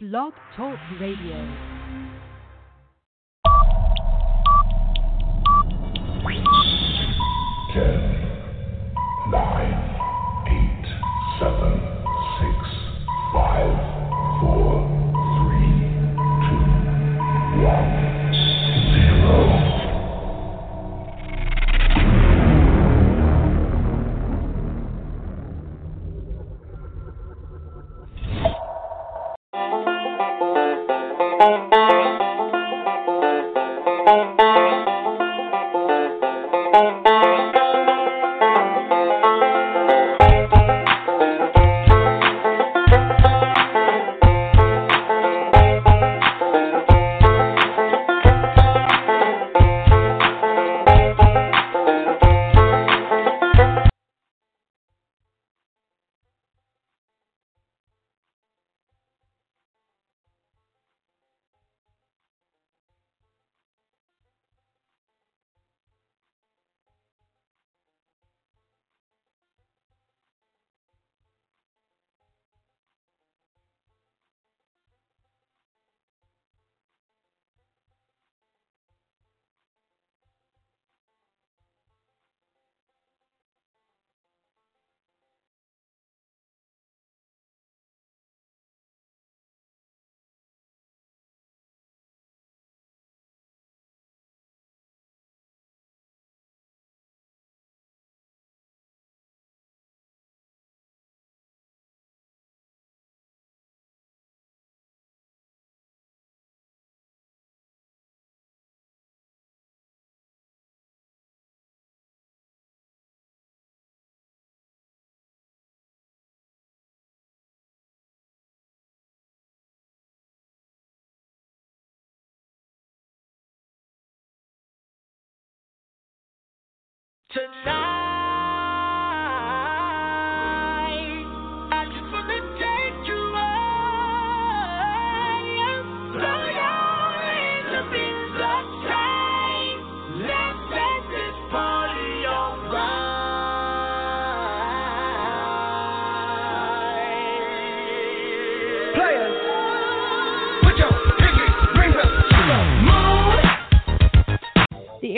Blog Talk Radio. Ten, nine, eight, seven, Tonight,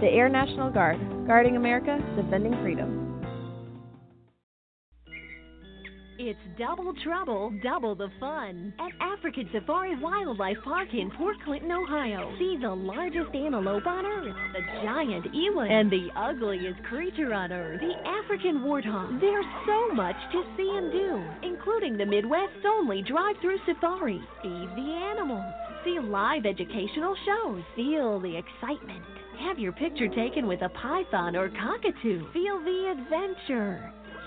The Air National Guard, guarding America, defending freedom. It's double trouble, double the fun at African Safari Wildlife Park in Port Clinton, Ohio. See the largest antelope on earth, the giant eland, and the ugliest creature on earth, the African warthog. There's so much to see and do, including the Midwest's only drive-through safari. Feed the animals, see live educational shows, feel the excitement. Have your picture taken with a python or cockatoo. Feel the adventure.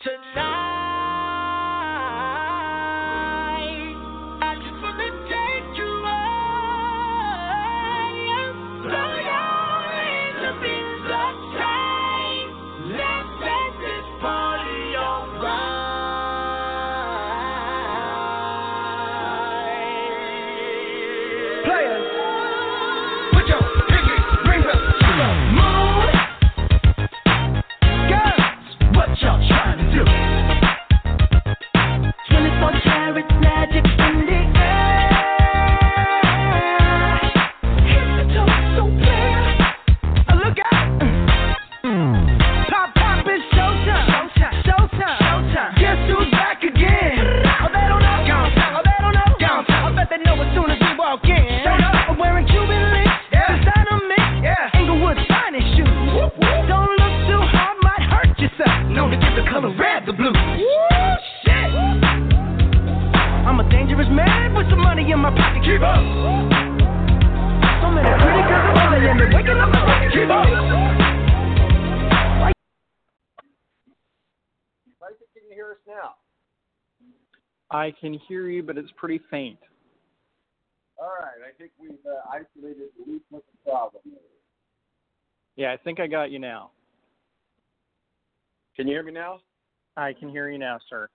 Tonight, Tyson, can you hear us now? I can hear you, but it's pretty faint. All right, I think we've uh, isolated the least what the problem. Yeah, I think I got you now. Can you hear me now? I can hear you now, sir.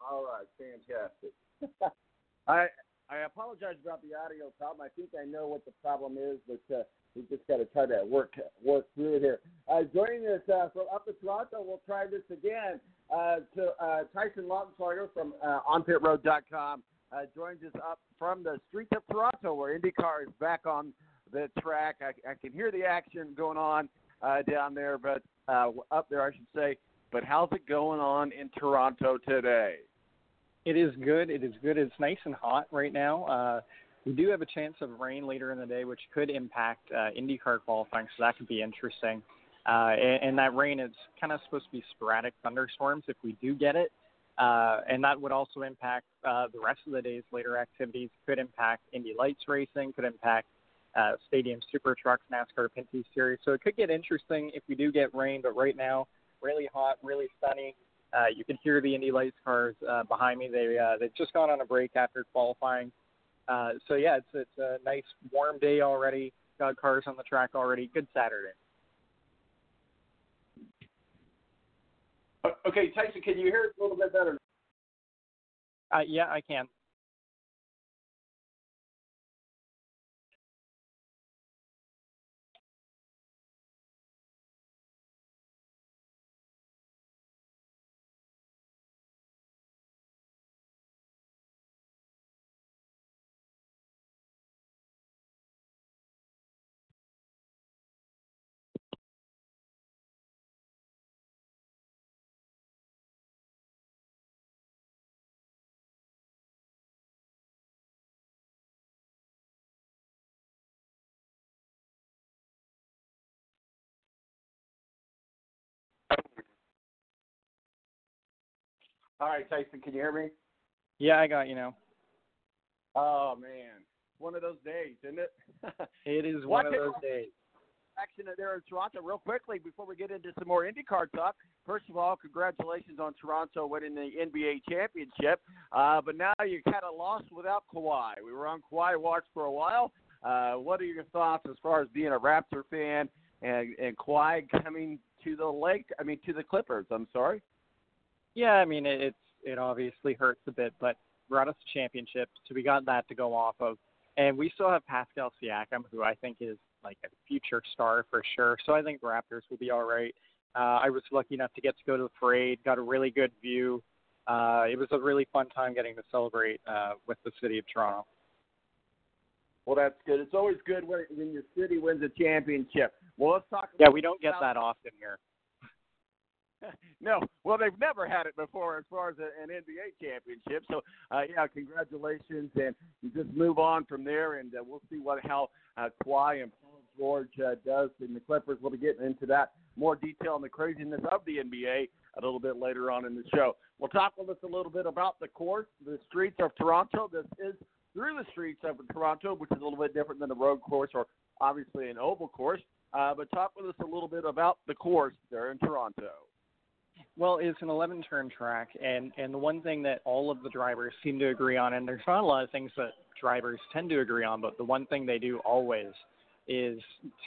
All right, fantastic. I I apologize about the audio problem. I think I know what the problem is, but uh, we just got to try to work work through it here. Uh, joining us uh, from up in Toronto, we'll try this again. Uh, to uh, Tyson Lautenschlager from uh, OnPitRoad.com uh, joins us up from the streets of Toronto, where IndyCar is back on the track. I, I can hear the action going on uh, down there, but uh, up there, I should say. But how's it going on in Toronto today? It is good. It is good. It's nice and hot right now. Uh, we do have a chance of rain later in the day, which could impact uh, IndyCar qualifying, so that could be interesting. Uh, and, and that rain is kind of supposed to be sporadic thunderstorms if we do get it. Uh, and that would also impact uh, the rest of the day's later activities. Could impact Indy Lights racing. Could impact uh, Stadium Super Trucks, NASCAR Pinty Series. So it could get interesting if we do get rain. But right now, really hot, really sunny. Uh, you can hear the Indy Lights cars uh, behind me. They uh, they've just gone on a break after qualifying. Uh, so yeah, it's it's a nice warm day already. Got cars on the track already. Good Saturday. Okay, Tyson, can you hear it a little bit better? Uh, yeah, I can. All right, Tyson, can you hear me? Yeah, I got you now. Oh man, one of those days, isn't it? It is one of those days. Action there in Toronto, real quickly before we get into some more IndyCar talk. First of all, congratulations on Toronto winning the NBA championship. Uh, but now you kind of lost without Kawhi. We were on Kawhi watch for a while. Uh, what are your thoughts as far as being a Raptor fan and and Kawhi coming to the Lake? I mean, to the Clippers. I'm sorry. Yeah, I mean it, it's it obviously hurts a bit, but brought us a championship, so we got that to go off of, and we still have Pascal Siakam, who I think is like a future star for sure. So I think Raptors will be all right. Uh, I was lucky enough to get to go to the parade, got a really good view. Uh, it was a really fun time getting to celebrate uh, with the city of Toronto. Well, that's good. It's always good when when your city wins a championship. Well, let's talk. About Yeah, we don't get that often here. no, well, they've never had it before as far as an NBA championship. So, uh, yeah, congratulations, and just move on from there, and uh, we'll see what how uh, Kawhi and Paul George uh, does in the Clippers. We'll be getting into that more detail on the craziness of the NBA a little bit later on in the show. We'll talk with us a little bit about the course, the streets of Toronto. This is through the streets of Toronto, which is a little bit different than the road course or obviously an oval course. Uh, but talk with us a little bit about the course there in Toronto. Well, it's an 11 turn track, and, and the one thing that all of the drivers seem to agree on, and there's not a lot of things that drivers tend to agree on, but the one thing they do always is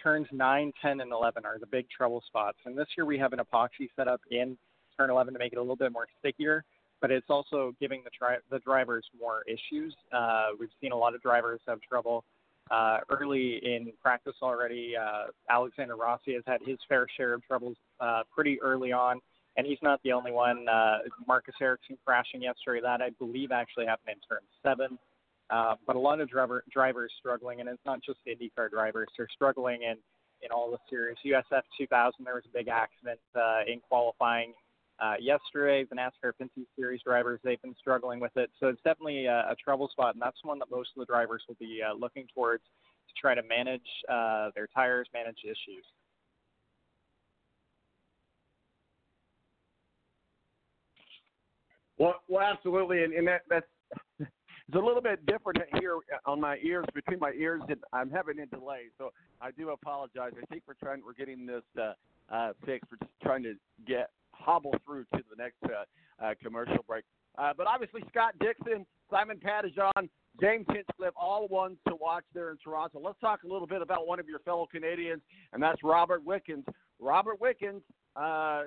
turns 9, 10, and 11 are the big trouble spots. And this year we have an epoxy set up in turn 11 to make it a little bit more stickier, but it's also giving the, tri- the drivers more issues. Uh, we've seen a lot of drivers have trouble uh, early in practice already. Uh, Alexander Rossi has had his fair share of troubles uh, pretty early on, and he's not the only one. Uh, Marcus Ericsson crashing yesterday. That I believe actually happened in turn seven. Uh, but a lot of driver, drivers struggling, and it's not just IndyCar drivers. They're struggling in, in all the series. USF 2000, there was a big accident uh, in qualifying uh, yesterday. The NASCAR Pinty Series drivers, they've been struggling with it. So it's definitely a, a trouble spot, and that's one that most of the drivers will be uh, looking towards to try to manage uh, their tires, manage issues. Well, well, absolutely, and, and that that's it's a little bit different here on my ears between my ears, and I'm having a delay, so I do apologize. I think we're trying, we're getting this uh, uh, fixed. We're just trying to get hobble through to the next uh, uh, commercial break. Uh, but obviously, Scott Dixon, Simon Pattison, James Hinchcliffe, all ones to watch there in Toronto. Let's talk a little bit about one of your fellow Canadians, and that's Robert Wickens. Robert Wickens, uh,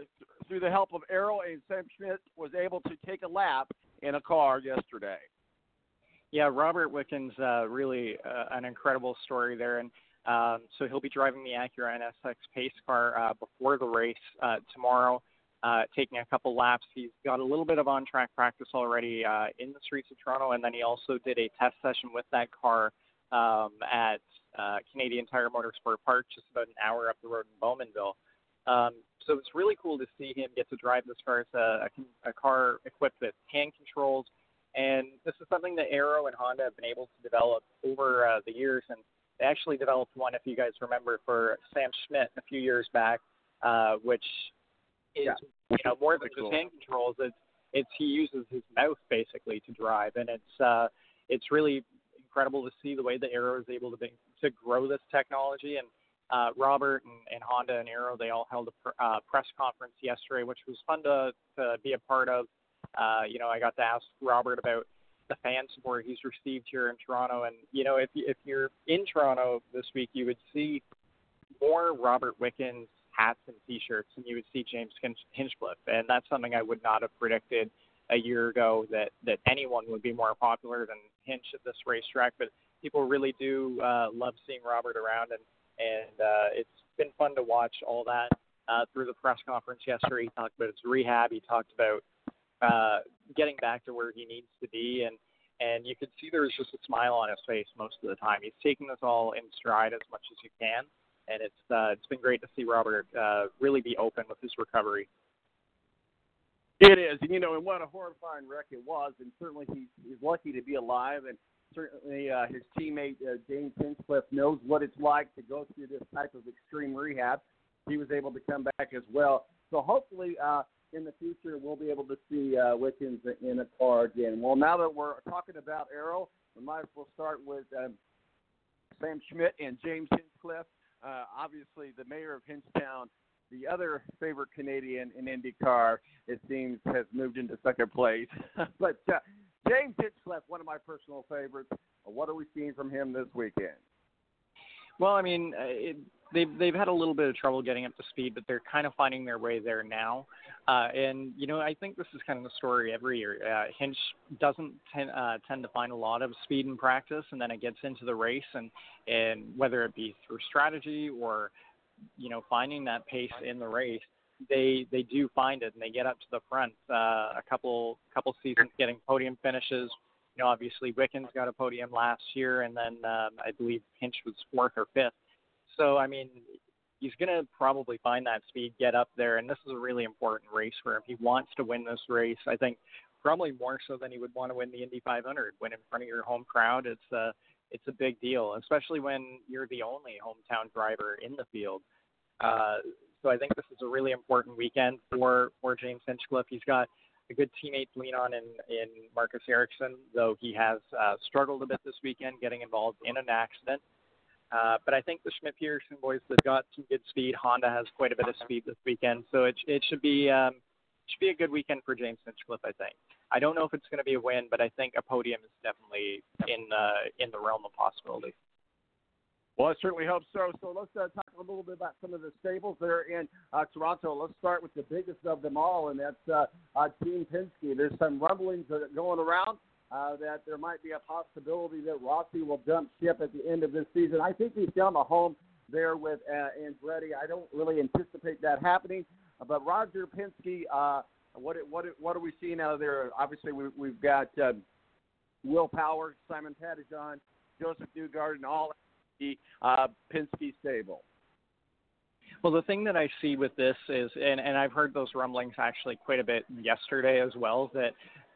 through the help of Arrow and Sam Schmidt, was able to take a lap in a car yesterday. Yeah, Robert Wickens, uh, really uh, an incredible story there, and um, so he'll be driving the Acura NSX pace car uh, before the race uh, tomorrow, uh, taking a couple laps. He's got a little bit of on-track practice already uh, in the streets of Toronto, and then he also did a test session with that car um, at uh, Canadian Tire Motorsport Park, just about an hour up the road in Bowmanville. Um, so it's really cool to see him get to drive this car. It's a, a, a car equipped with hand controls, and this is something that Arrow and Honda have been able to develop over uh, the years. And they actually developed one, if you guys remember, for Sam Schmidt a few years back, uh, which is Yeah. you know more than Pretty just hand controls. It's it's he uses his mouth basically to drive, and it's uh, it's really incredible to see the way that Arrow is able to be, to grow this technology. And uh, Robert and, and Honda and Arrow they all held a pr- uh, press conference yesterday, which was fun to to be a part of. Uh, you know, I got to ask Robert about the fan support he's received here in Toronto, and you know, if if you're in Toronto this week, you would see more Robert Wickens hats and T-shirts than you would see James Hinchcliffe, and that's something I would not have predicted a year ago that that anyone would be more popular than Hinch at this racetrack. But people really do uh, love seeing Robert around, and and uh, it's been fun to watch all that uh, through the press conference yesterday. He talked about his rehab. He talked about uh, getting back to where he needs to be, and and you could see there was just a smile on his face most of the time. He's taking this all in stride as much as he can, and it's uh, it's been great to see Robert uh, really be open with his recovery. It is, and you know, and what a horrifying wreck it was, and certainly he's, he's lucky to be alive, and certainly uh, his teammate uh, James Hinchcliffe knows what it's like to go through this type of extreme rehab. He was able to come back as well, so hopefully uh, in the future we'll be able to see uh, Wickens in a car again. Well, now that we're talking about Arrow, we might as well start with um, Sam Schmidt and James Hinchcliffe. Uh, obviously, the mayor of Hinchtown the other favorite Canadian in IndyCar, it seems, has moved into second place. but uh, James Hinchcliffe, one of my personal favorites. What are we seeing from him this weekend? Well, I mean, uh, it, they've they've had a little bit of trouble getting up to speed, but they're kind of finding their way there now. Uh, and you know, I think this is kind of the story every year. Uh, Hinch doesn't tend uh, tend to find a lot of speed in practice, and then it gets into the race, and and whether it be through strategy or you know finding that pace in the race, they they do find it, and they get up to the front. Uh, a couple couple seasons getting podium finishes. You know, obviously Wickens got a podium last year, and then um, I believe Hinch was fourth or fifth. So I mean, he's going to probably find that speed, get up there, and this is a really important race for him. He wants to win this race. I think probably more so than he would want to win the Indy 500. Win in front of your home crowd, it's a it's a big deal, especially when you're the only hometown driver in the field. Uh, so I think this is a really important weekend for for James Hinchcliffe. He's got a good teammate to lean on in in Marcus Ericsson, though he has uh, struggled a bit this weekend, getting involved in an accident. Uh, but I think the Schmidt Peterson boys have got some good speed. Honda has quite a bit of speed this weekend, so it it should be um, should be a good weekend for James Hinchcliffe. I think. I don't know if it's going to be a win, but I think a podium is definitely in uh, in the realm of possibility. Well, I certainly hope so. So let's uh, talk a little bit about some of the stables there in uh, Toronto. Let's start with the biggest of them all, and that's uh, uh, Team Penske. There's some rumblings going around uh, that there might be a possibility that Rossi will jump ship at the end of this season. I think he's found a home there with uh, Andretti. I don't really anticipate that happening, but Roger Penske, uh, what what what are we seeing out of there? Obviously, we, we've got uh, Will Power, Simon Pettijohn, Joseph Newgarden, all the uh, Penske stable. Well, the thing that I see with this is, and, and I've heard those rumblings actually quite a bit yesterday as well, that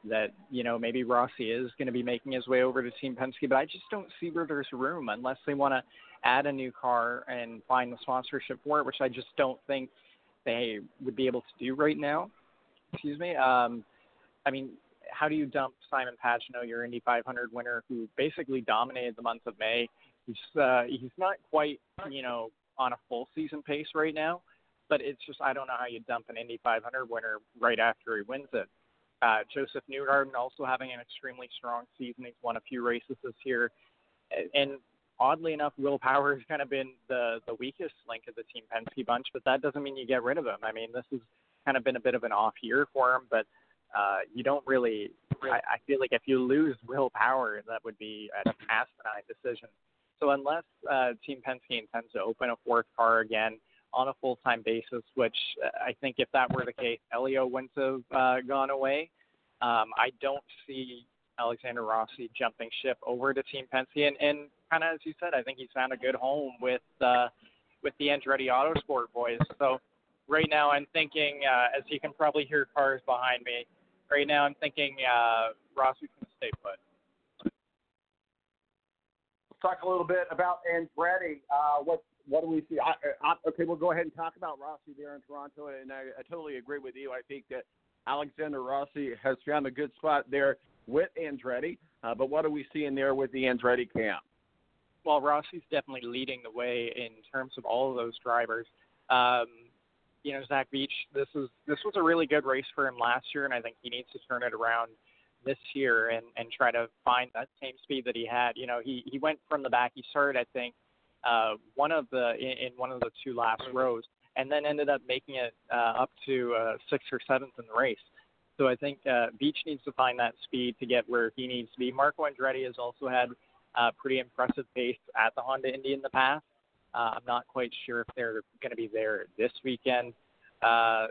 that you know maybe Rossi is going to be making his way over to Team Penske, but I just don't see where there's room unless they want to add a new car and find the sponsorship for it, which I just don't think they would be able to do right now. Excuse me. Um, I mean, how do you dump Simon Pagenaud, your Indy 500 winner, who basically dominated the month of May? He's uh, he's not quite you know on a full season pace right now, but it's just I don't know how you dump an Indy 500 winner right after he wins it. Uh, Joseph Newgarden also having an extremely strong season. He's won a few races this year, and oddly enough, Will Power has kind of been the the weakest link of the Team Penske bunch. But that doesn't mean you get rid of him. I mean, this has kind of been a bit of an off year for him, but uh, you don't really. I, I feel like if you lose Will Power, that would be an asinine decision. So unless uh, Team Penske intends to open a fourth car again on a full-time basis, which uh, I think if that were the case, Elio wouldn't have uh, gone away. Um, I don't see Alexander Rossi jumping ship over to Team Penske, and, and kind of as you said, I think he's found a good home with uh, with the Andretti Autosport boys. So right now, I'm thinking, uh, as you can probably hear cars behind me, right now I'm thinking uh, Rossi's going to stay put. Talk a little bit about Andretti. Uh, what what do we see? I, I, okay, we'll go ahead and talk about Rossi there in Toronto, and I, I totally agree with you. I think that Alexander Rossi has found a good spot there with Andretti. Uh, but what are we seeing there with the Andretti camp? Well, Rossi's definitely leading the way in terms of all of those drivers. Um, you know, Zach Veach, this was this was a really good race for him last year, and I think he needs to turn it around this year and and try to find that same speed that he had. You know, he he went from the back. He started, I think, uh, one of the in, in one of the two last rows, and then ended up making it uh, up to uh, sixth or seventh in the race. So I think uh, Veach needs to find that speed to get where he needs to be. Marco Andretti has also had uh, pretty impressive pace at the Honda Indy in the past. Uh, I'm not quite sure if they're going to be there this weekend. Uh,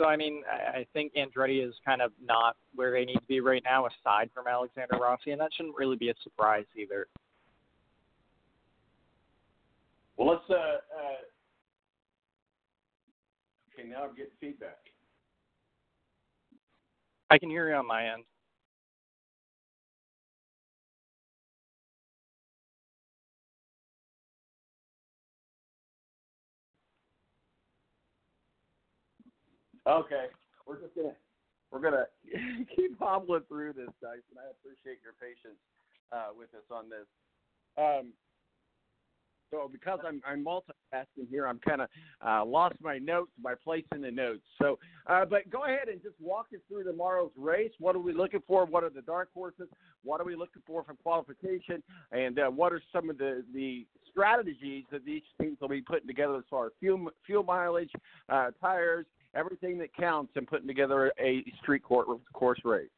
so I mean, I, I think Andretti is kind of not where they need to be right now, aside from Alexander Rossi, and that shouldn't really be a surprise either. Well, let's. Uh, uh, okay, now I'm getting feedback. I can hear you on my end. Okay, we're just gonna we're gonna keep hobbling through this, Tyson. I appreciate your patience uh, with us on this. Um, so because I'm, I'm multitasking here, I'm kind of uh, lost my notes, my place in the notes. So, uh, but go ahead and just walk us through tomorrow's race. What are we looking for? What are the dark horses? What are we looking for from qualification? And uh, what are some of the, the strategies that these teams will be putting together as far as fuel, fuel mileage, uh, tires, everything that counts in putting together a street court, course race?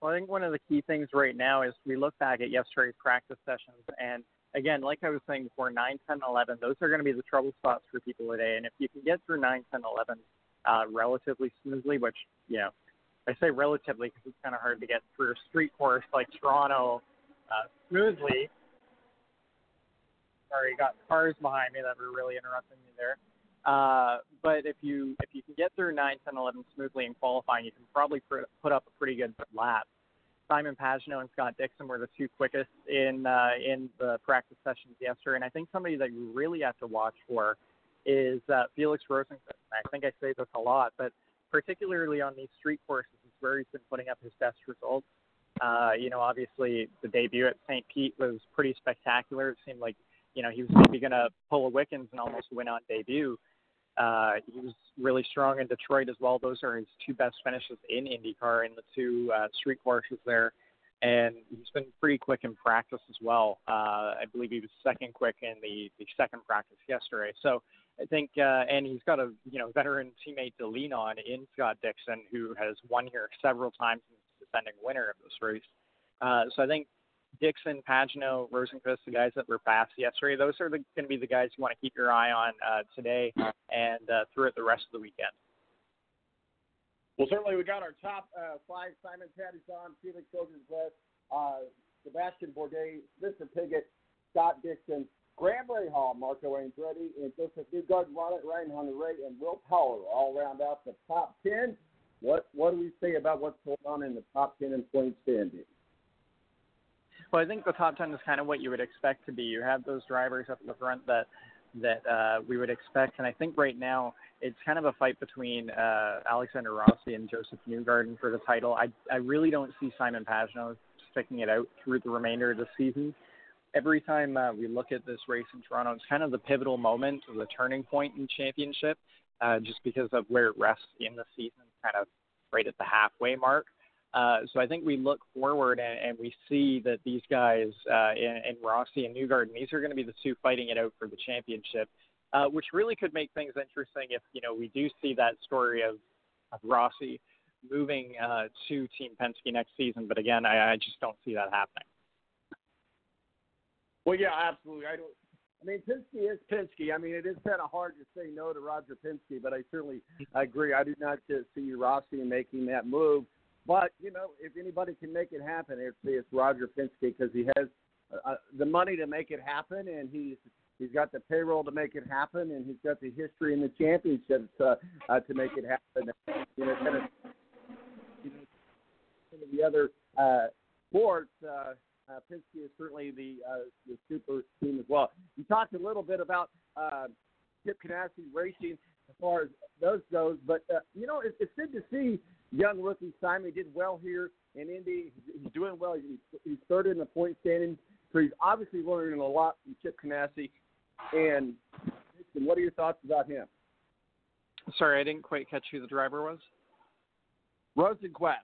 Well, I think one of the key things right now is we look back at yesterday's practice sessions and – again, like I was saying before, 9, 10, 11, those are going to be the trouble spots for people today. And if you can get through 9, 10, 11 uh, relatively smoothly, which, you know, I say relatively because it's kind of hard to get through a street course like Toronto uh, smoothly. Sorry, got cars behind me that were really interrupting me there. Uh, but if you if you can get through 9, 10, 11 smoothly in qualifying, you can probably put up a pretty good lap. Simon Pagenaud and Scott Dixon were the two quickest in uh, in the practice sessions yesterday, and I think somebody that you really have to watch for is uh, Felix Rosenqvist. I think I say this a lot, but particularly on these street courses is where he's been putting up his best results. Uh, you know, obviously the debut at St. Pete was pretty spectacular. It seemed like you know he was maybe going to pull a Wickens and almost win on debut. Uh, he was really strong in Detroit as well. Those are his two best finishes in IndyCar in the two uh, street courses there. And he's been pretty quick in practice as well. Uh, I believe he was second quick in the, the second practice yesterday. So I think, uh, and he's got a you know veteran teammate to lean on in Scott Dixon, who has won here several times and is defending winner of this race. Uh, so I think Dixon, Pagenaud, Rosenqvist, the guys that were fast yesterday, those are going to be the guys you want to keep your eye on uh, today and uh, throughout the rest of the weekend. Well, certainly we got our top uh, five: Simon Pattison, Felix Rosenqvist, uh, Sebastian Bourdais, Mr. Piggott, Scott Dixon, Graham Rahal, Marco Andretti, and Joseph Newgarden, Ryan Hunter-Reay, and Will Power all round out the top ten. What what do we say about what's going on in the top ten in point standings? Well, I think the top ten is kind of what you would expect to be. You have those drivers up in the front that that uh, we would expect, and I think right now it's kind of a fight between uh, Alexander Rossi and Joseph Newgarden for the title. I I really don't see Simon Pagenaud sticking it out through the remainder of the season. Every time uh, we look at this race in Toronto, it's kind of the pivotal moment, the turning point in championship, uh, just because of where it rests in the season, kind of right at the halfway mark. Uh, so I think we look forward and, and we see that these guys uh, in, in Rossi and Newgarden, these are going to be the two fighting it out for the championship, uh, which really could make things interesting if you know we do see that story of, of Rossi moving uh, to Team Penske next season. But again, I, I just don't see that happening. Well, yeah, absolutely. I don't. I mean, Penske is Penske. I mean, it is kind of hard to say no to Roger Penske, but I certainly I agree. I do not see Rossi making that move. But you know, if anybody can make it happen, it's, it's Roger Penske because he has uh, the money to make it happen, and he's he's got the payroll to make it happen, and he's got the history in the championships uh, uh, to make it happen. You know, kind of, you know, the other uh, sports. Uh, uh, Penske is certainly the uh, the super team as well. You talked a little bit about uh, Chip Ganassi racing as far as those goes, but uh, you know it, it's good to see young rookie Simon did well here in Indy. He's doing well. He's, he's third in the point standing, so he's obviously learning a lot from Chip Ganassi. And what are your thoughts about him? Sorry, I didn't quite catch who the driver was. Rosenqvist.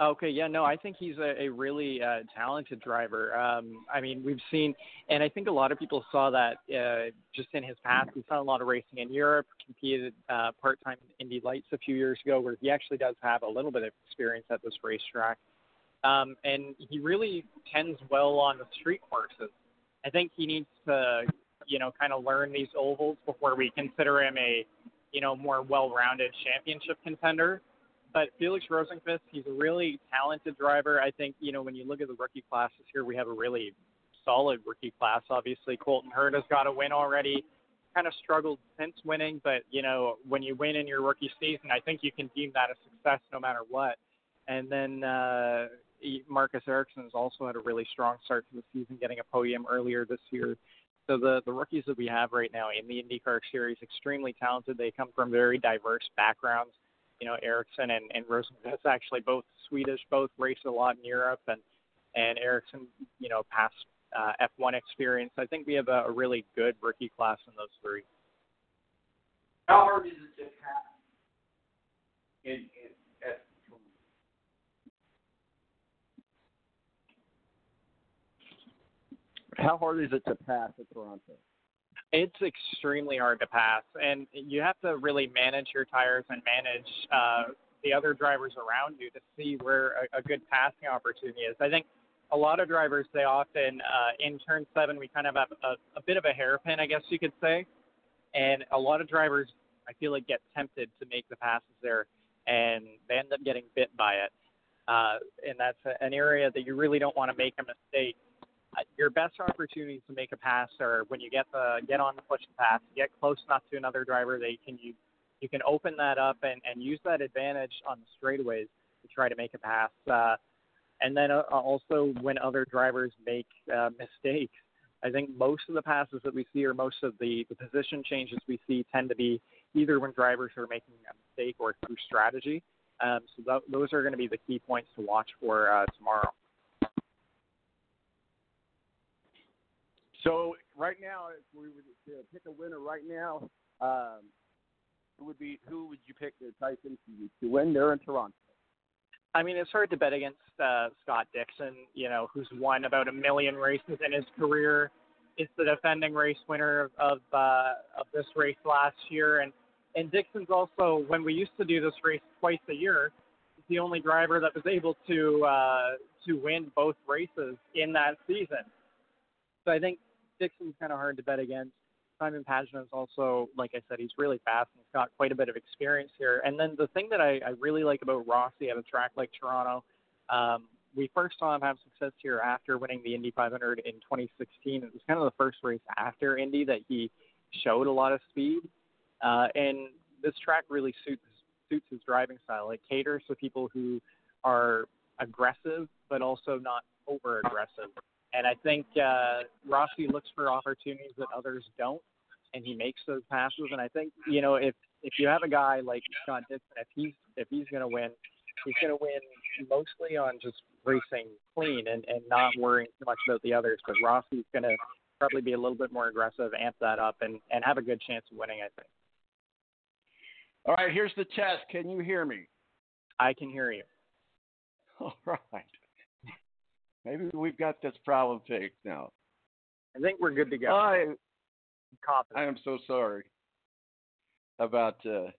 Okay, yeah, no, I think he's a, a really uh, talented driver. Um, I mean, we've seen, and I think a lot of people saw that uh, just in his past. He's done a lot of racing in Europe, competed uh, part-time in Indy Lights a few years ago, where he actually does have a little bit of experience at this racetrack. Um, and he really tends well on the street courses. I think he needs to, you know, kind of learn these ovals before we consider him a, you know, more well-rounded championship contender but Felix Rosenqvist, he's a really talented driver. I think, you know, when you look at the rookie classes here, we have a really solid rookie class. Obviously, Colton Herta has got a win already. Kind of struggled since winning, but, you know, when you win in your rookie season, I think you can deem that a success no matter what. And then uh, Marcus Ericsson has also had a really strong start to the season, getting a podium earlier this year. So the the rookies that we have right now in the IndyCar series extremely talented. They come from very diverse backgrounds you know, Ericsson and, and Rosenqvist actually both Swedish, both raced a lot in Europe, and and Ericsson, you know, past uh, F1 experience. I think we have a, a really good rookie class in those three. How hard is it to pass in, in at, How hard is it to pass at Toronto? It's extremely hard to pass, and you have to really manage your tires and manage uh, the other drivers around you to see where a, a good passing opportunity is. I think a lot of drivers they often uh, in turn seven we kind of have a, a bit of a hairpin, I guess you could say, and a lot of drivers I feel like get tempted to make the passes there, and they end up getting bit by it. Uh, and that's an area that you really don't want to make a mistake your best opportunities to make a pass are when you get the get on the push pass, get close enough to another driver that you can you you can open that up and and use that advantage on the straightaways to try to make a pass. Uh, and then uh, also when other drivers make uh, mistakes, I think most of the passes that we see or most of the the position changes we see tend to be either when drivers are making a mistake or through strategy. Um, so th- those are going to be the key points to watch for uh, tomorrow. So right now, if we were to pick a winner right now, um, who would be who would you pick, uh, Tyson, to, win there in Toronto? I mean, it's hard to bet against uh, Scott Dixon, you know, who's won about a million races in his career. Is the defending race winner of of, uh, of this race last year, and and Dixon's also when we used to do this race twice a year, the only driver that was able to uh, to win both races in that season. So I think Dixon's kind of hard to bet against. Simon Pagenaud is also, like I said, he's really fast and he's got quite a bit of experience here. And then the thing that I, I really like about Rossi at a track like Toronto, um, we first saw him have success here after winning the Indy 500 in 2016. It was kind of the first race after Indy that he showed a lot of speed. Uh, and this track really suits suits his driving style. It caters to people who are aggressive but also not over aggressive. And I think uh, Rossi looks for opportunities that others don't, and he makes those passes. And I think you know if if you have a guy like Scott Dixon, if he's if he's going to win, he's going to win mostly on just racing clean and and not worrying too much about the others. But Rossi's going to probably be a little bit more aggressive, amp that up, and and have a good chance of winning. I think. All right, here's the test. Can you hear me? I can hear you. All right. Maybe we've got this problem fixed now. I think we're good to go. I. I am so sorry about uh,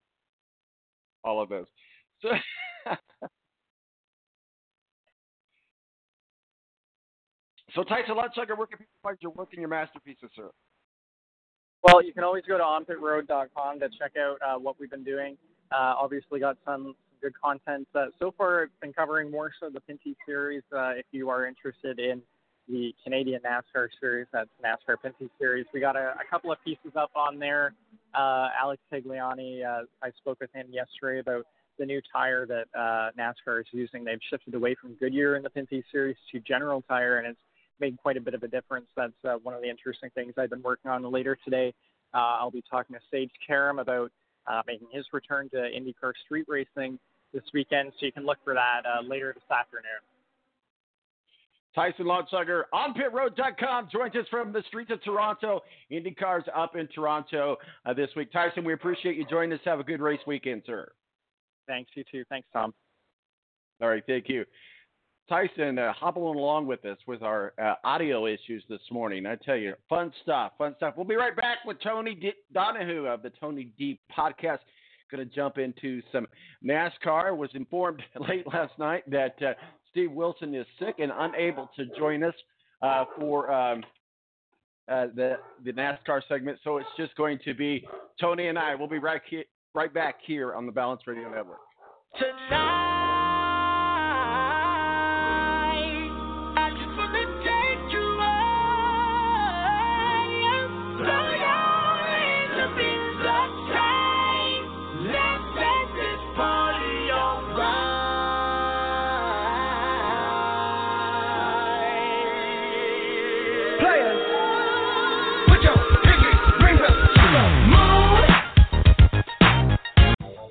all of this. So, so Tyson Lautenschlager, where can people find your work and your masterpieces, sir? Well, you can always go to onpitroad.com to check out uh, what we've been doing. Uh, obviously, got some good content. Uh, so far, it's been covering more so the Pinty Series. Uh, if you are interested in the Canadian NASCAR Series, that's NASCAR Pinty Series. We got a, a couple of pieces up on there. Uh, Alex Tagliani, uh, I spoke with him yesterday about the new tire that uh, NASCAR is using. They've shifted away from Goodyear in the Pinty Series to General Tire, and it's made quite a bit of a difference. That's uh, one of the interesting things I've been working on later today. I'll be talking to Sage Karam about making his return to IndyCar street racing this weekend, so you can look for that uh, later this afternoon. Tyson Lautenschlager on pitroad.com joins us from the streets of Toronto. IndyCar's up in Toronto uh, this week. Tyson, we appreciate you joining us. Have a good race weekend, sir. Thanks, you too. Thanks, Tom. All right, thank you. Tyson uh, hobbling along with us with our uh, audio issues this morning. I tell you, fun stuff, fun stuff. We'll be right back with Tony D- Donahue of the Tony D podcast. Going to jump into some NASCAR. Was informed late last night that uh, Steve Wilson is sick and unable to join us uh, for um, uh, the the NASCAR segment. So it's just going to be Tony and I. We'll be right right back here on the Balance Radio Network. I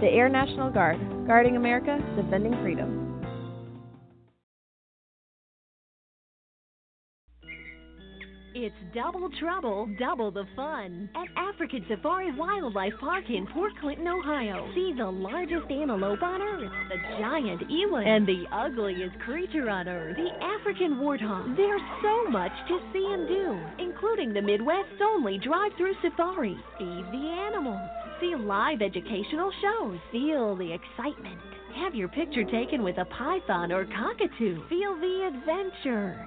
The Air National Guard, guarding America, defending freedom. It's double trouble, double the fun at African Safari Wildlife Park in Port Clinton, Ohio. See the largest antelope on Earth, the giant eland, and the ugliest creature on Earth, the African warthog. There's so much to see and do, including the Midwest's only drive-through safari. Feed the animals, see live educational shows, feel the excitement. Have your picture taken with a python or cockatoo. Feel the adventure.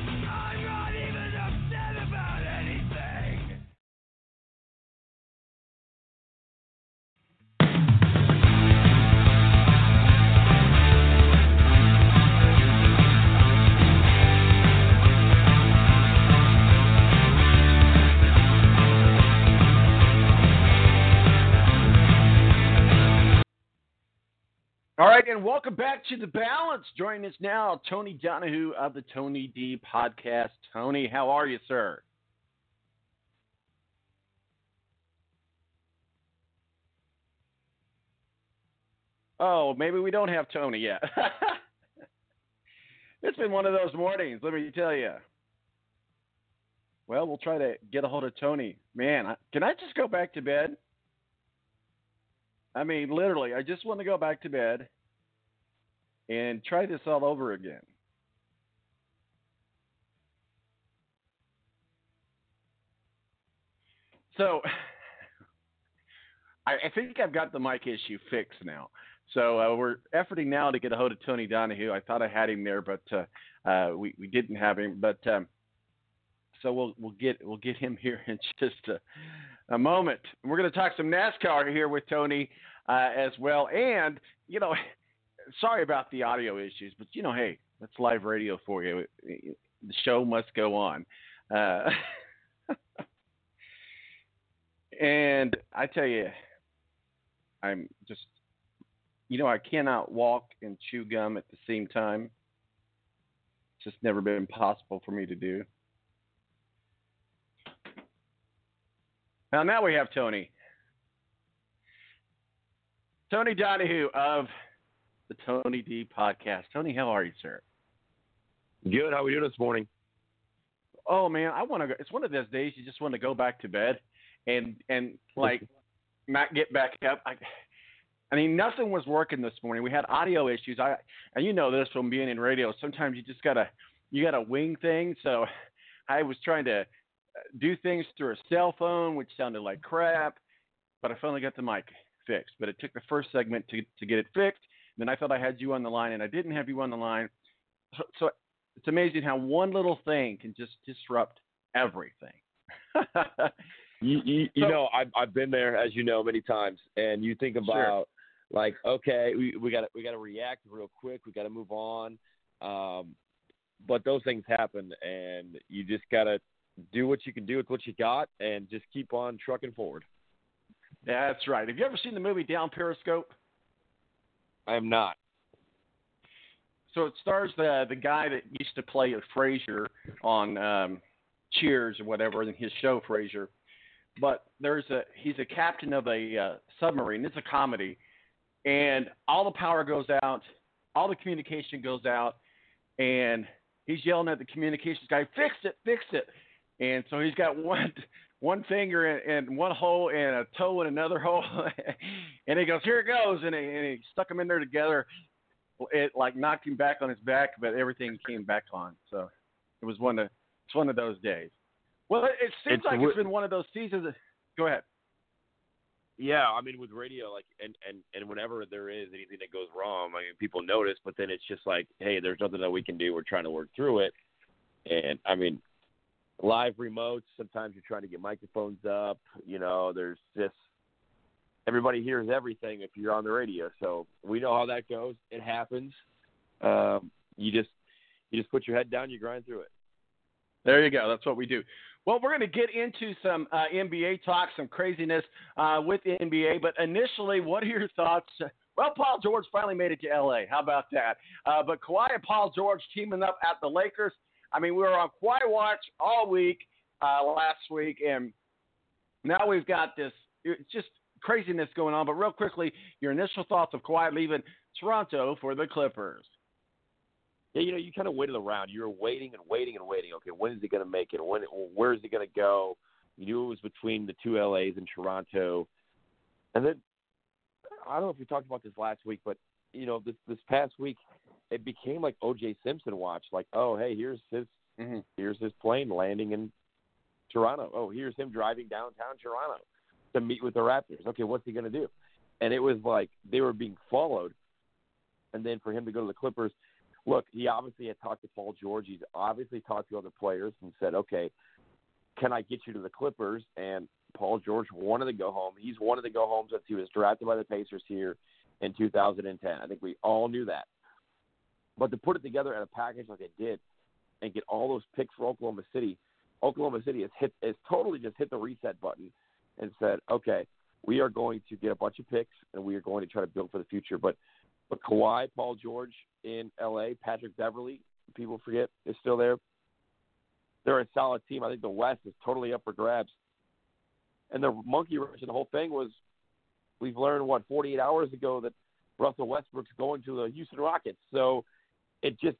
Welcome back to the balance. Joining us now, Tony Donahue of the Tony D Podcast. Tony, how are you, sir? Oh, maybe we don't have Tony yet. it's been one of those mornings, let me tell you. Well, we'll try to get a hold of Tony. Man, can I just go back to bed? I mean, literally, I just want to go back to bed and try this all over again. So, I, think I've got the mic issue fixed now. So uh, we're efforting now to get a hold of Tony Donahue. I thought I had him there, but uh, uh, we we didn't have him. But um, so we'll we'll get we'll get him here in just a, a moment. We're going to talk some NASCAR here with Tony uh, as well. And you know, sorry about the audio issues, but you know, hey, that's live radio for you. The show must go on. Uh, and I tell you, I'm just, you know, I cannot walk and chew gum at the same time. It's just never been possible for me to do. Now, now we have Tony. Tony Donahue of the Tony D Podcast. Tony, how are you, sir? Good. How are we doing this morning? Oh man, I want to. go It's one of those days you just want to go back to bed, and and like not get back up. I, I mean, nothing was working this morning. We had audio issues. I and you know this from being in radio. Sometimes you just gotta you gotta wing things. So I was trying to uh, do things through a cell phone, which sounded like crap. But I finally got the mic fixed. But it took the first segment to to get it fixed. Then I thought I had you on the line, and I didn't have you on the line. So, so it's amazing how one little thing can just disrupt everything. You, you, you So- know, I've I've been there, as you know, many times, and you think about like, okay, we we got to we got to react real quick. We got to move on. Um, but those things happen, and you just got to do what you can do with what you got, and just keep on trucking forward. That's right. Have you ever seen the movie Down Periscope? I am not. so it stars the the guy that used to play Frasier on um, Cheers or whatever in his show Frasier. But there's a he's a captain of a uh, submarine. It's a comedy, and all the power goes out, all the communication goes out, and he's yelling at the communications guy, "Fix it, fix it!" And so he's got one one finger in, in one hole and a toe in another hole, and he goes, "Here it goes," and he, and he stuck them in there together. It like knocked him back on his back, but everything came back on. So it was one of it's one of those days. Well, it, it seems It's like it's been one of those seasons. That, go ahead. Yeah, I mean with radio, like and and and whenever there is anything that goes wrong, I mean people notice, but then it's just like, hey, there's nothing that we can do. We're trying to work through it, and I mean, live remotes. Sometimes you're trying to get microphones up. You know, there's just everybody hears everything if you're on the radio. So we know how that goes. It happens. Um, you just you just put your head down, you grind through it. There you go. That's what we do. Well, we're going to get into some uh, NBA talk, some craziness uh, with the NBA. But initially, what are your thoughts? Well, Paul George finally made it to LA. How about that? Uh, but Kawhi and Paul George teaming up at the Lakers. I mean, we were on Kawhi watch all week uh, last week, and now we've got this just craziness going on. But real quickly, your initial thoughts of Kawhi leaving Toronto for the Clippers. Yeah, you know, you kind of waited around. You were waiting and waiting and waiting. Okay, when is he going to make it? When? Where is he going to go? You knew it was between the two LAs and Toronto, and then I don't know if we talked about this last week, but you know, this this past week, it became like O.J. Simpson watch. Like, oh, hey, here's his Mm-hmm. here's his plane landing in Toronto. Oh, here's him driving downtown Toronto to meet with the Raptors. Okay, what's he going to do? And it was like they were being followed. And then for him to go to the Clippers, look, he obviously had talked to Paul George. He's obviously talked to other players and said, okay, can I get you to the Clippers? And Paul George wanted to go home. He's wanted to go home since he was drafted by the Pacers here in 2010. I think we all knew that. But to put it together in a package like it did and get all those picks for Oklahoma City, Oklahoma City has hit has totally just hit the reset button and said, okay, we are going to get a bunch of picks and we are going to try to build for the future. But but Kawhi, Paul George in L.A., Patrick Beverley, people forget, is still there. They're a solid team. I think the West is totally up for grabs. And the monkey wrench in the whole thing was we've learned what 48 hours ago that Russell Westbrook's going to the Houston Rockets. So it just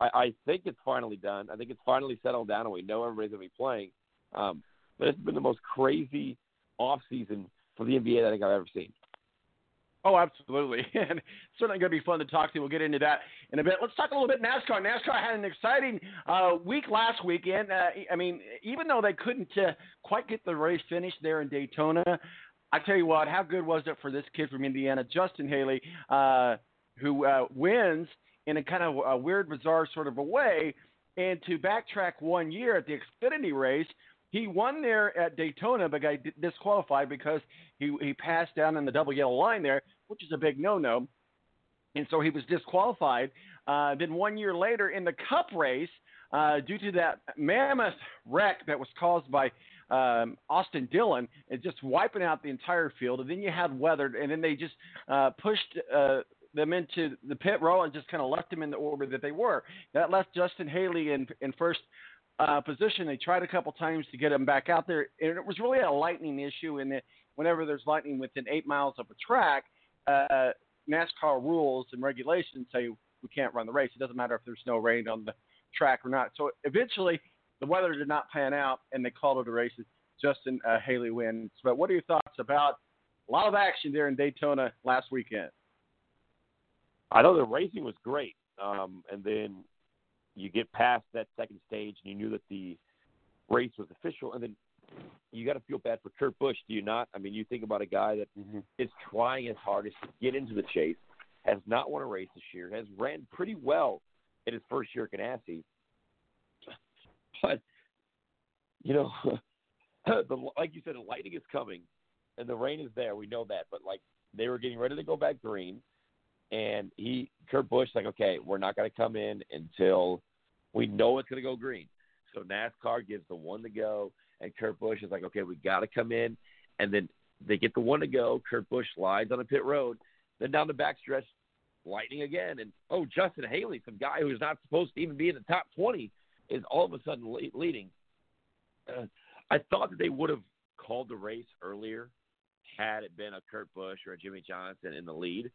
I, I think it's finally done. I think it's finally settled down, and we know everybody's going to be playing. Um, but it's been the most crazy off season for the NBA that I think I've ever seen. Oh, absolutely. And certainly going to be fun to talk to. We'll get into that in a bit. Let's talk a little bit NASCAR. NASCAR had an exciting uh, week last weekend. Uh, I mean, even though they couldn't uh, quite get the race finished there in Daytona, I tell you what, how good was it for this kid from Indiana, Justin Haley, uh, who uh, wins in a kind of a weird, bizarre sort of a way. And to backtrack one year at the Xfinity race, he won there at Daytona, but got disqualified because he he passed down in the double yellow line there, which is a big no-no, and so he was disqualified. Uh, then one year later in the Cup race, uh, due to that mammoth wreck that was caused by um, Austin Dillon, and just wiping out the entire field, and then you had weather, and then they just uh, pushed. Them into the pit row and just kind of left them in the order that they were. That left Justin Haley in in first uh, position. They tried a couple times to get him back out there, and it was really a lightning issue. And whenever there's lightning within eight miles of a track, uh, NASCAR rules and regulations say we can't run the race. It doesn't matter if there's no rain on the track or not. So eventually, the weather did not pan out, and they called it a race. Justin uh, Haley wins. But what are your thoughts about a lot of action there in Daytona last weekend? I know the racing was great, um, and then you get past that second stage, and you knew that the race was official, and then you got to feel bad for Kurt Busch, do you not? I mean, you think about a guy that mm-hmm. is trying his hardest to get into the chase, has not won a race this year, has ran pretty well in his first year at Ganassi, but you know, the, like you said, the lightning is coming, and the rain is there. We know that, but like they were getting ready to go back green and he Kurt Busch like, okay, we're not going to come in until we know it's going to go green. So NASCAR gives the one to go, and Kurt Busch is like, okay, we got to come in, and then they get the one to go. Kurt Busch slides on a pit road, then down the backstretch, lightning again. And oh, Justin Haley, some guy who's not supposed to even be in the top 20, is all of a sudden le- leading. Uh, I thought that they would have called the race earlier had it been a Kurt Busch or a Jimmie Johnson in the lead.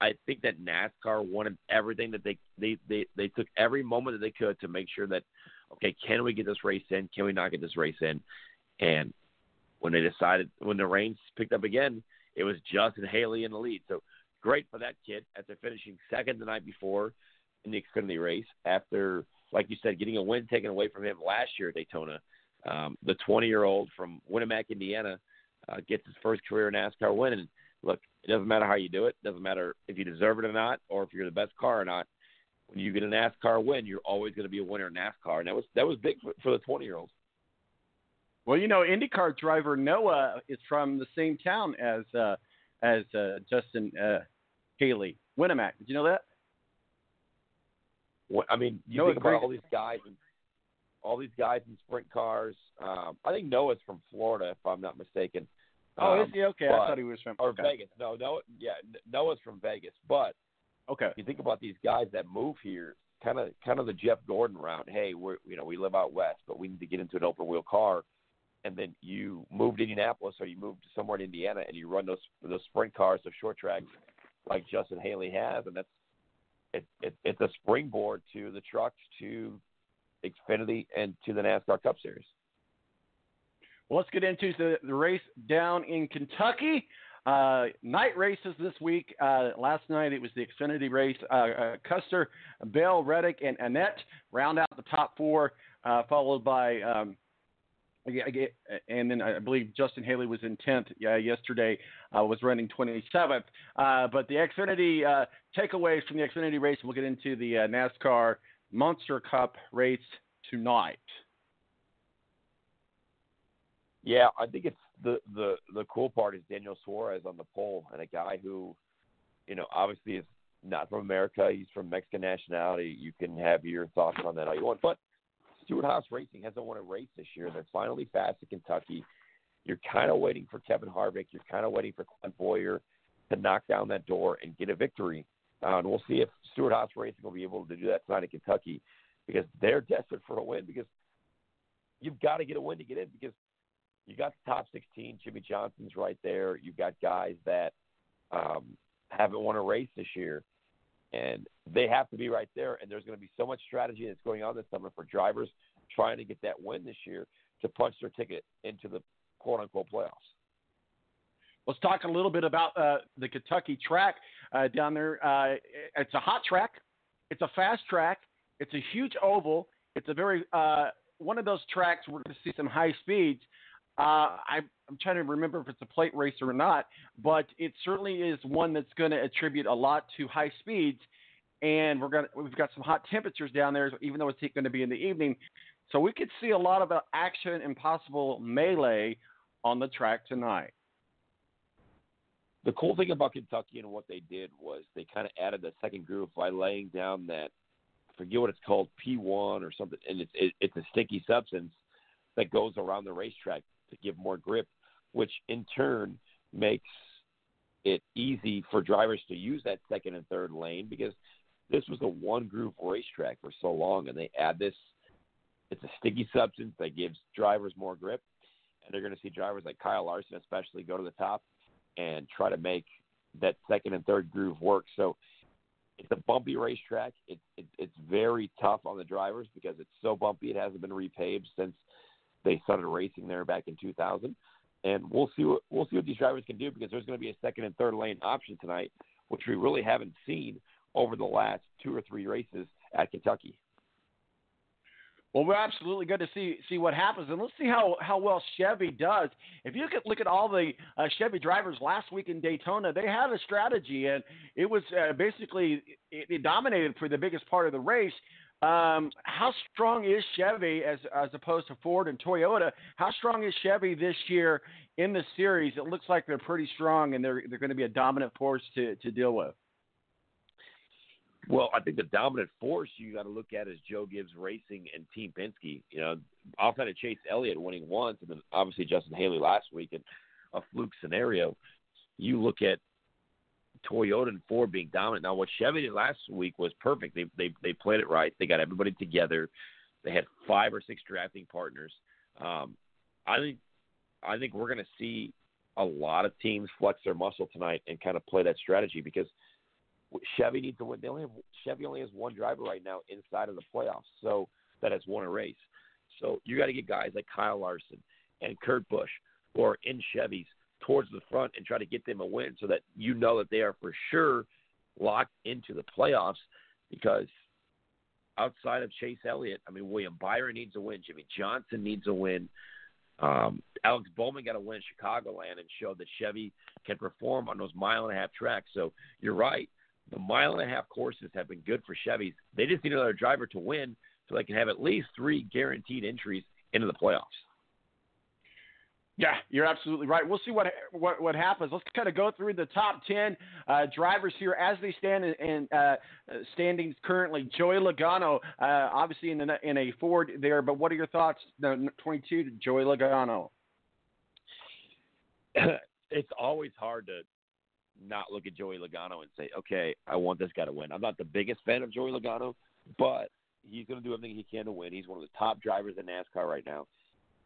I think that NASCAR wanted everything that they they they they took every moment that they could to make sure that okay, can we get this race in? Can we not get this race in? And when they decided when the rains picked up again, it was Justin Haley in the lead. So great for that kid after finishing second the night before in the Xfinity race after like you said, getting a win taken away from him last year at Daytona. Um, the 20 year old from Winamac, Indiana, uh, gets his first career NASCAR win. And look, it doesn't matter how you do it. It doesn't matter if you deserve it or not, or if you're the best car or not. When you get a NASCAR win, you're always going to be a winner in NASCAR, and that was that was big for, for the 20 year olds. Well, you know, IndyCar driver Noah is from the same town as uh, as uh, Justin uh, Haley, Winamac. Did you know that? What, I mean, you think about all these guys, and all these guys in sprint cars. Um, I think Noah's from Florida, if I'm not mistaken. Oh, Um, is he okay? I thought he was from or okay. Vegas. No, no, yeah, Noah's from Vegas. But Okay. you think about these guys that move here, kind of, kind of the Jeff Gordon route. Hey, we're, you know, we live out west, but we need to get into an open wheel car. And then you move to Indianapolis, or you move to somewhere in Indiana, and you run those those sprint cars, those short tracks, like Justin Haley has, and that's it, it, it's a springboard to the trucks, to Xfinity, and to the NASCAR Cup Series. Well, let's get into the, the race down in Kentucky. Uh, night races this week. Uh, last night it was the Xfinity race. Uh, uh, Custer, Bell, Reddick, and Annett round out the top four, uh, followed by. Um, and then I believe Justin Haley was in 10th uh, yesterday, uh, was running 27th. Uh, but the Xfinity takeaways from the Xfinity race, we'll get into the NASCAR Monster Cup race tonight. Yeah, I think it's the the the cool part is Daniel Suarez on the pole, and a guy who, you know, obviously is not from America. He's from Mexican nationality. You can have your thoughts on that all you want, but Stewart Haas Racing hasn't won a race this year. They're finally fast at Kentucky. You're kind of waiting for Kevin Harvick. You're kind of waiting for Clint Bowyer to knock down that door and get a victory. Uh, and we'll see if Stewart Haas Racing will be able to do that tonight in Kentucky because they're desperate for a win because you've got to get a win to get in because you got the top 16. Jimmie Johnson's right there. You've got guys that um, haven't won a race this year, and they have to be right there. And there's going to be so much strategy that's going on this summer for drivers trying to get that win this year to punch their ticket into the quote unquote playoffs. Let's talk a little bit about uh, the Kentucky track uh, down there. Uh, it's a hot track. It's a fast track. It's a huge oval. It's a very uh, one of those tracks where we're going to see some high speeds. Uh, I, I'm trying to remember if it's a plate race or not, but it certainly is one that's going to attribute a lot to high speeds. And we're going we've got some hot temperatures down there, even though it's going to be in the evening. So we could see a lot of uh, action and possible melee on the track tonight. The cool thing about Kentucky and what they did was they kind of added the second groove by laying down that I forget what it's called P1 or something, and it's it, it's a sticky substance that goes around the racetrack to give more grip, which in turn makes it easy for drivers to use that second and third lane because this was a one groove racetrack for so long, and they add this. It's a sticky substance that gives drivers more grip, and they're going to see drivers like Kyle Larson, especially, go to the top and try to make that second and third groove work. So it's a bumpy racetrack. It, it, it's very tough on the drivers because it's so bumpy. It hasn't been repaved since they started racing there back in 2000. And we'll see what we'll see what these drivers can do because there's going to be a second and third lane option tonight, which we really haven't seen over the last two or three races at Kentucky. Well, we're absolutely good to see see what happens, and let's see how, how well Chevy does. If you could look at all the uh, Chevy drivers last week in Daytona, they had a strategy, and it was uh, basically it, it dominated for the biggest part of the race. Um, how strong is Chevy as as opposed to Ford and Toyota? How strong is Chevy this year in the series? It looks like they're pretty strong, and they're they're going to be a dominant force to to deal with. Well, I think the dominant force you got to look at is Joe Gibbs Racing and Team Penske. You know, outside of Chase Elliott winning once, and then obviously Justin Haley last week in a fluke scenario, you look at Toyota and Ford being dominant. Now, what Chevy did last week was perfect. They they they played it right. They got everybody together. They had five or six drafting partners. Um, I think I think we're going to see a lot of teams flex their muscle tonight and kind of play that strategy because Chevy needs to win. They only have Chevy only has one driver right now inside of the playoffs, so that has won a race. So you got to get guys like Kyle Larson and Kurt Busch who are in Chevys towards the front and try to get them a win so that you know that they are for sure locked into the playoffs because outside of Chase Elliott, I mean William Byron needs a win, Jimmie Johnson needs a win. Um, Alex Bowman got a win in Chicagoland and showed that Chevy can perform on those mile and a half tracks. So you're right. The mile and a half courses have been good for Chevys. They just need another driver to win so they can have at least three guaranteed entries into the playoffs. Yeah, you're absolutely right. We'll see what what, what happens. Let's kind of go through the top ten uh, drivers here as they stand in, in uh, standings currently. Joey Logano, uh, obviously in, the, in a Ford there, but what are your thoughts? No, 22 Joey Logano. it's always hard to not look at Joey Logano and say, okay, I want this guy to win. I'm not the biggest fan of Joey Logano, but he's going to do everything he can to win. He's one of the top drivers in NASCAR right now.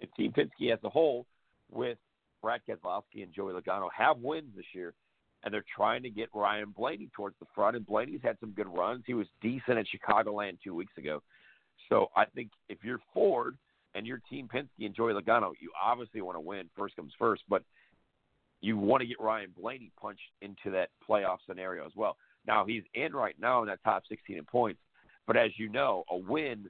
And Team Penske as a whole with Brad Keselowski and Joey Logano have wins this year, and they're trying to get Ryan Blaney towards the front. And Blaney's had some good runs. He was decent at Chicagoland two weeks ago. So I think if you're Ford and your team Penske and Joey Logano, you obviously want to win. First comes first, but you want to get Ryan Blaney punched into that playoff scenario as well. Now he's in right now in that top 16 in points, but as you know, a win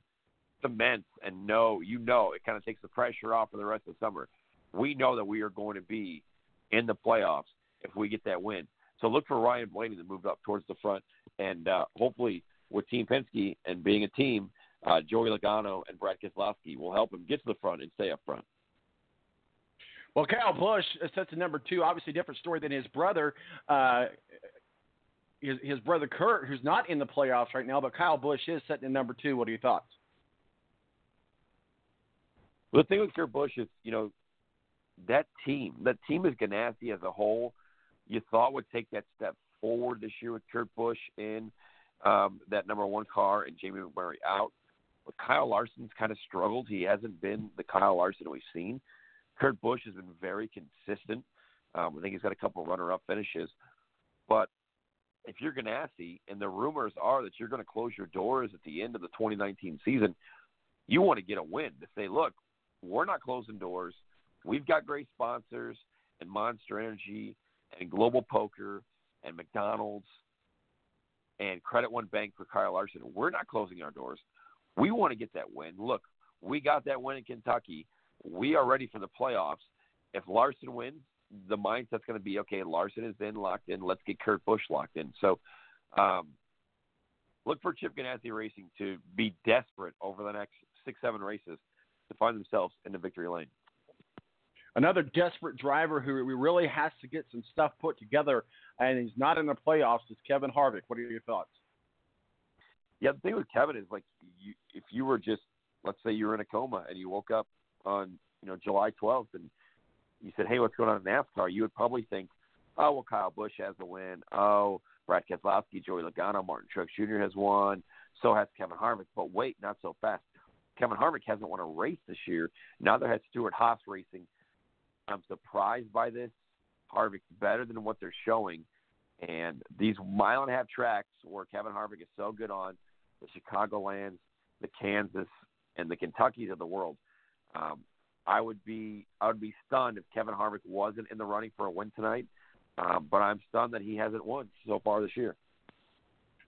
cements and no, you know it kind of takes the pressure off for the rest of the summer we know that we are going to be in the playoffs if we get that win. So look for Ryan Blaney to move up towards the front, and uh, hopefully with Team Penske and being a team, uh, Joey Logano and Brad Keselowski will help him get to the front and stay up front. Well, Kyle Busch sets to number two. Obviously, different story than his brother. Uh, his, his brother Kurt, who's not in the playoffs right now, but Kyle Busch is setting in number two. What are your thoughts? Well, the thing with Kurt Busch is, you know, that team, that team is Ganassi as a whole, you thought would take that step forward this year with Kurt Busch in um, that number one car and Jamie McMurray out. But Kyle Larson's kind of struggled. He hasn't been the Kyle Larson we've seen. Kurt Busch has been very consistent. Um, I think he's got a couple runner-up finishes. But if you're Ganassi, and the rumors are that you're going to close your doors at the end of the 2019 season, you want to get a win to say, look, we're not closing doors. We've got great sponsors and Monster Energy and Global Poker and McDonald's and Credit One Bank for Kyle Larson. We're not closing our doors. We want to get that win. Look, we got that win in Kentucky. We are ready for the playoffs. If Larson wins, the mindset's going to be okay. Larson is in, locked in. Let's get Kurt Busch locked in. So, um, look for Chip Ganassi Racing to be desperate over the next six, seven races to find themselves in the victory lane. Another desperate driver who really has to get some stuff put together, and he's not in the playoffs, is Kevin Harvick. What are your thoughts? Yeah, the thing with Kevin is like, you, if you were just, let's say you were in a coma and you woke up on, you know, July 12th and you said, hey, what's going on in NASCAR? You would probably think, oh, well, Kyle Busch has the win. Oh, Brad Keselowski, Joey Logano, Martin Truex Jr. has won. So has Kevin Harvick. But wait, not so fast. Kevin Harvick hasn't won a race this year. Neither has Stewart Haas Racing I'm surprised by this. Harvick's better than what they're showing. And these mile and a half tracks where Kevin Harvick is so good on, the Chicagolands, the Kansas, and the Kentuckys of the world, um, I would be I would be stunned if Kevin Harvick wasn't in the running for a win tonight. Um, but I'm stunned that he hasn't won so far this year.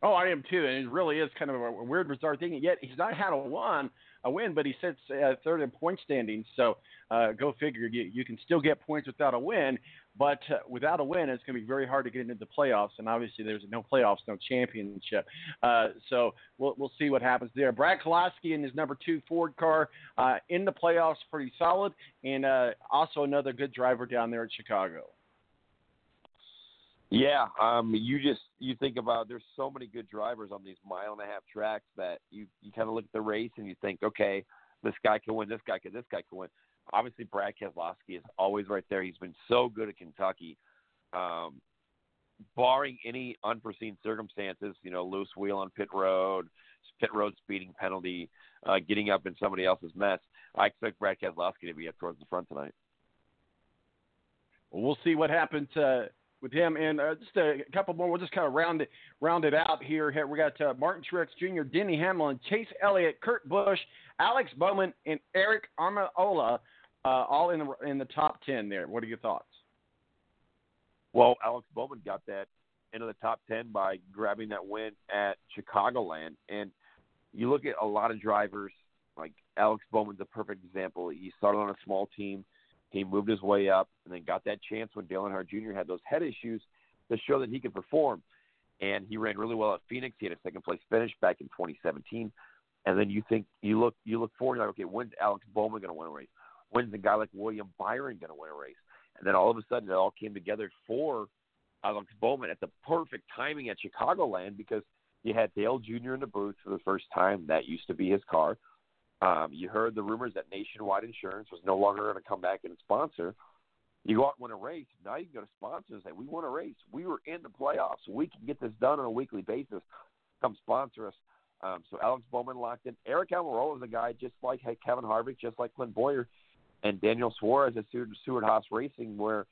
Oh, I am too, and it really is kind of a weird, bizarre thing. Yet he's not had a one a win, but he sits uh, third in point standings. So uh, go figure. You, you can still get points without a win, but uh, without a win, it's going to be very hard to get into the playoffs. And obviously, there's no playoffs, no championship. Uh, so we'll we'll see what happens there. Brad Keselowski in his number two Ford car uh, in the playoffs, pretty solid, and uh, also another good driver down there at Chicago. Yeah, um, you just you think about there's so many good drivers on these mile and a half tracks that you you kind of look at the race and you think, okay, this guy can win, this guy can, this guy can win. Obviously, Brad Keselowski is always right there. He's been so good at Kentucky. Um, barring any unforeseen circumstances, you know, loose wheel on pit road, pit road speeding penalty, uh, getting up in somebody else's mess, I expect Brad Keselowski to be up towards the front tonight. Well, we'll see what happens uh, with him. And uh, just a couple more. We'll just kind of round it round it out here. We got uh, Martin Truex Jr., Denny Hamlin, Chase Elliott, Kurt Busch, Alex Bowman, and Aric Almirola, uh, all in the in the top ten. There. What are your thoughts? Well, Alex Bowman got that into the top ten by grabbing that win at Chicagoland, and you look at a lot of drivers like Alex Bowman's a perfect example. He started on a small team he moved his way up and then got that chance when Dale Earnhardt Jr. had those head issues to show that he could perform. And he ran really well at Phoenix. He had a second place finish back in 2017. And then you think you look you look forward, you're like, okay, when's Alex Bowman going to win a race? When's a guy like William Byron going to win a race? And then all of a sudden, it all came together for Alex Bowman at the perfect timing at Chicagoland because you had Dale Jr. in the booth for the first time. That used to be his car. Um, you heard the rumors that Nationwide Insurance was no longer going to come back and sponsor. You go out and win a race. Now you can go to sponsors and say, "We won a race. We were in the playoffs. We can get this done on a weekly basis. Come sponsor us." Um, so Alex Bowman locked in. Aric Almirola is a guy just like Kevin Harvick, just like Clint Bowyer, and Daniel Suarez at Stewart Haas Racing, where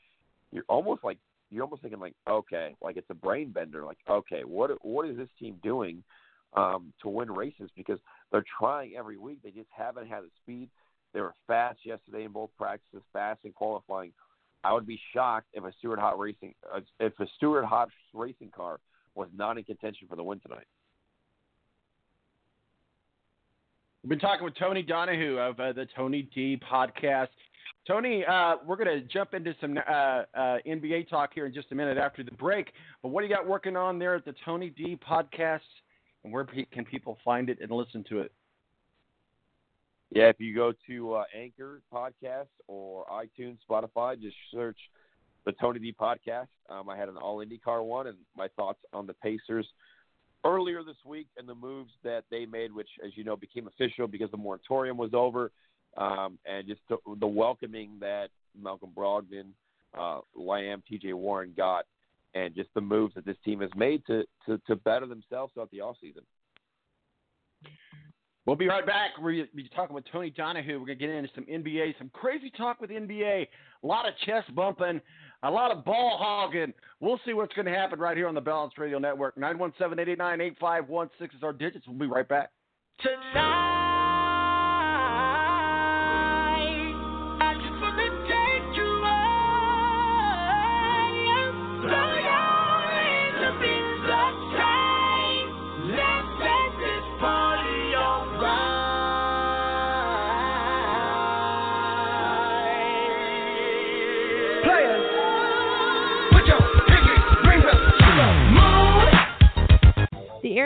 you're almost like you're almost thinking like, okay, like it's a brain bender. Like, okay, what what is this team doing um, to win races? Because they're trying every week. They just haven't had the speed. They were fast yesterday in both practices, fast in qualifying. I would be shocked if a Stewart Haas Racing uh, if a Stewart Haas Racing car was not in contention for the win tonight. We've been talking with Tony Donahue of uh, the Tony D podcast. Tony, uh, we're going to jump into some uh, uh NBA talk here in just a minute after the break. But what do you got working on there at the Tony D podcast? And where can people find it and listen to it? Yeah, if you go to uh, Anchor Podcast or iTunes, Spotify, just search the Tony D Podcast. Um, I had an All IndyCar one and my thoughts on the Pacers earlier this week and the moves that they made, which, as you know, became official because the moratorium was over, um, and just the, the welcoming that Malcolm Brogdon, uh, Lamb, T.J. Warren got and just the moves that this team has made to to, to better themselves throughout the offseason. We'll be right back. We're be talking with Tony Donahue. We're going to get into some NBA, some crazy talk with NBA, a lot of chest bumping, a lot of ball hogging. We'll see what's going to happen right here on the Balance Radio Network. 917 889 8516 is our digits. We'll be right back. Tonight.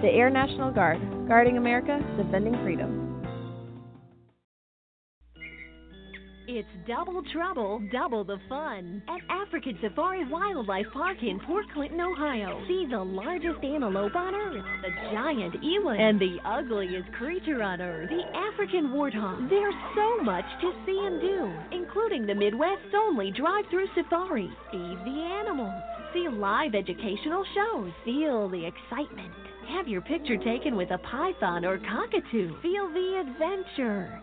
The Air National Guard, guarding America, defending freedom. It's double trouble, double the fun at African Safari Wildlife Park in Port Clinton, Ohio. See the largest antelope on Earth, the giant eland, and the ugliest creature on Earth, the African warthog. There's so much to see and do, including the Midwest's only drive-through safari. Feed the animals, see live educational shows, feel the excitement have your picture taken with a python or cockatoo. Feel the adventure.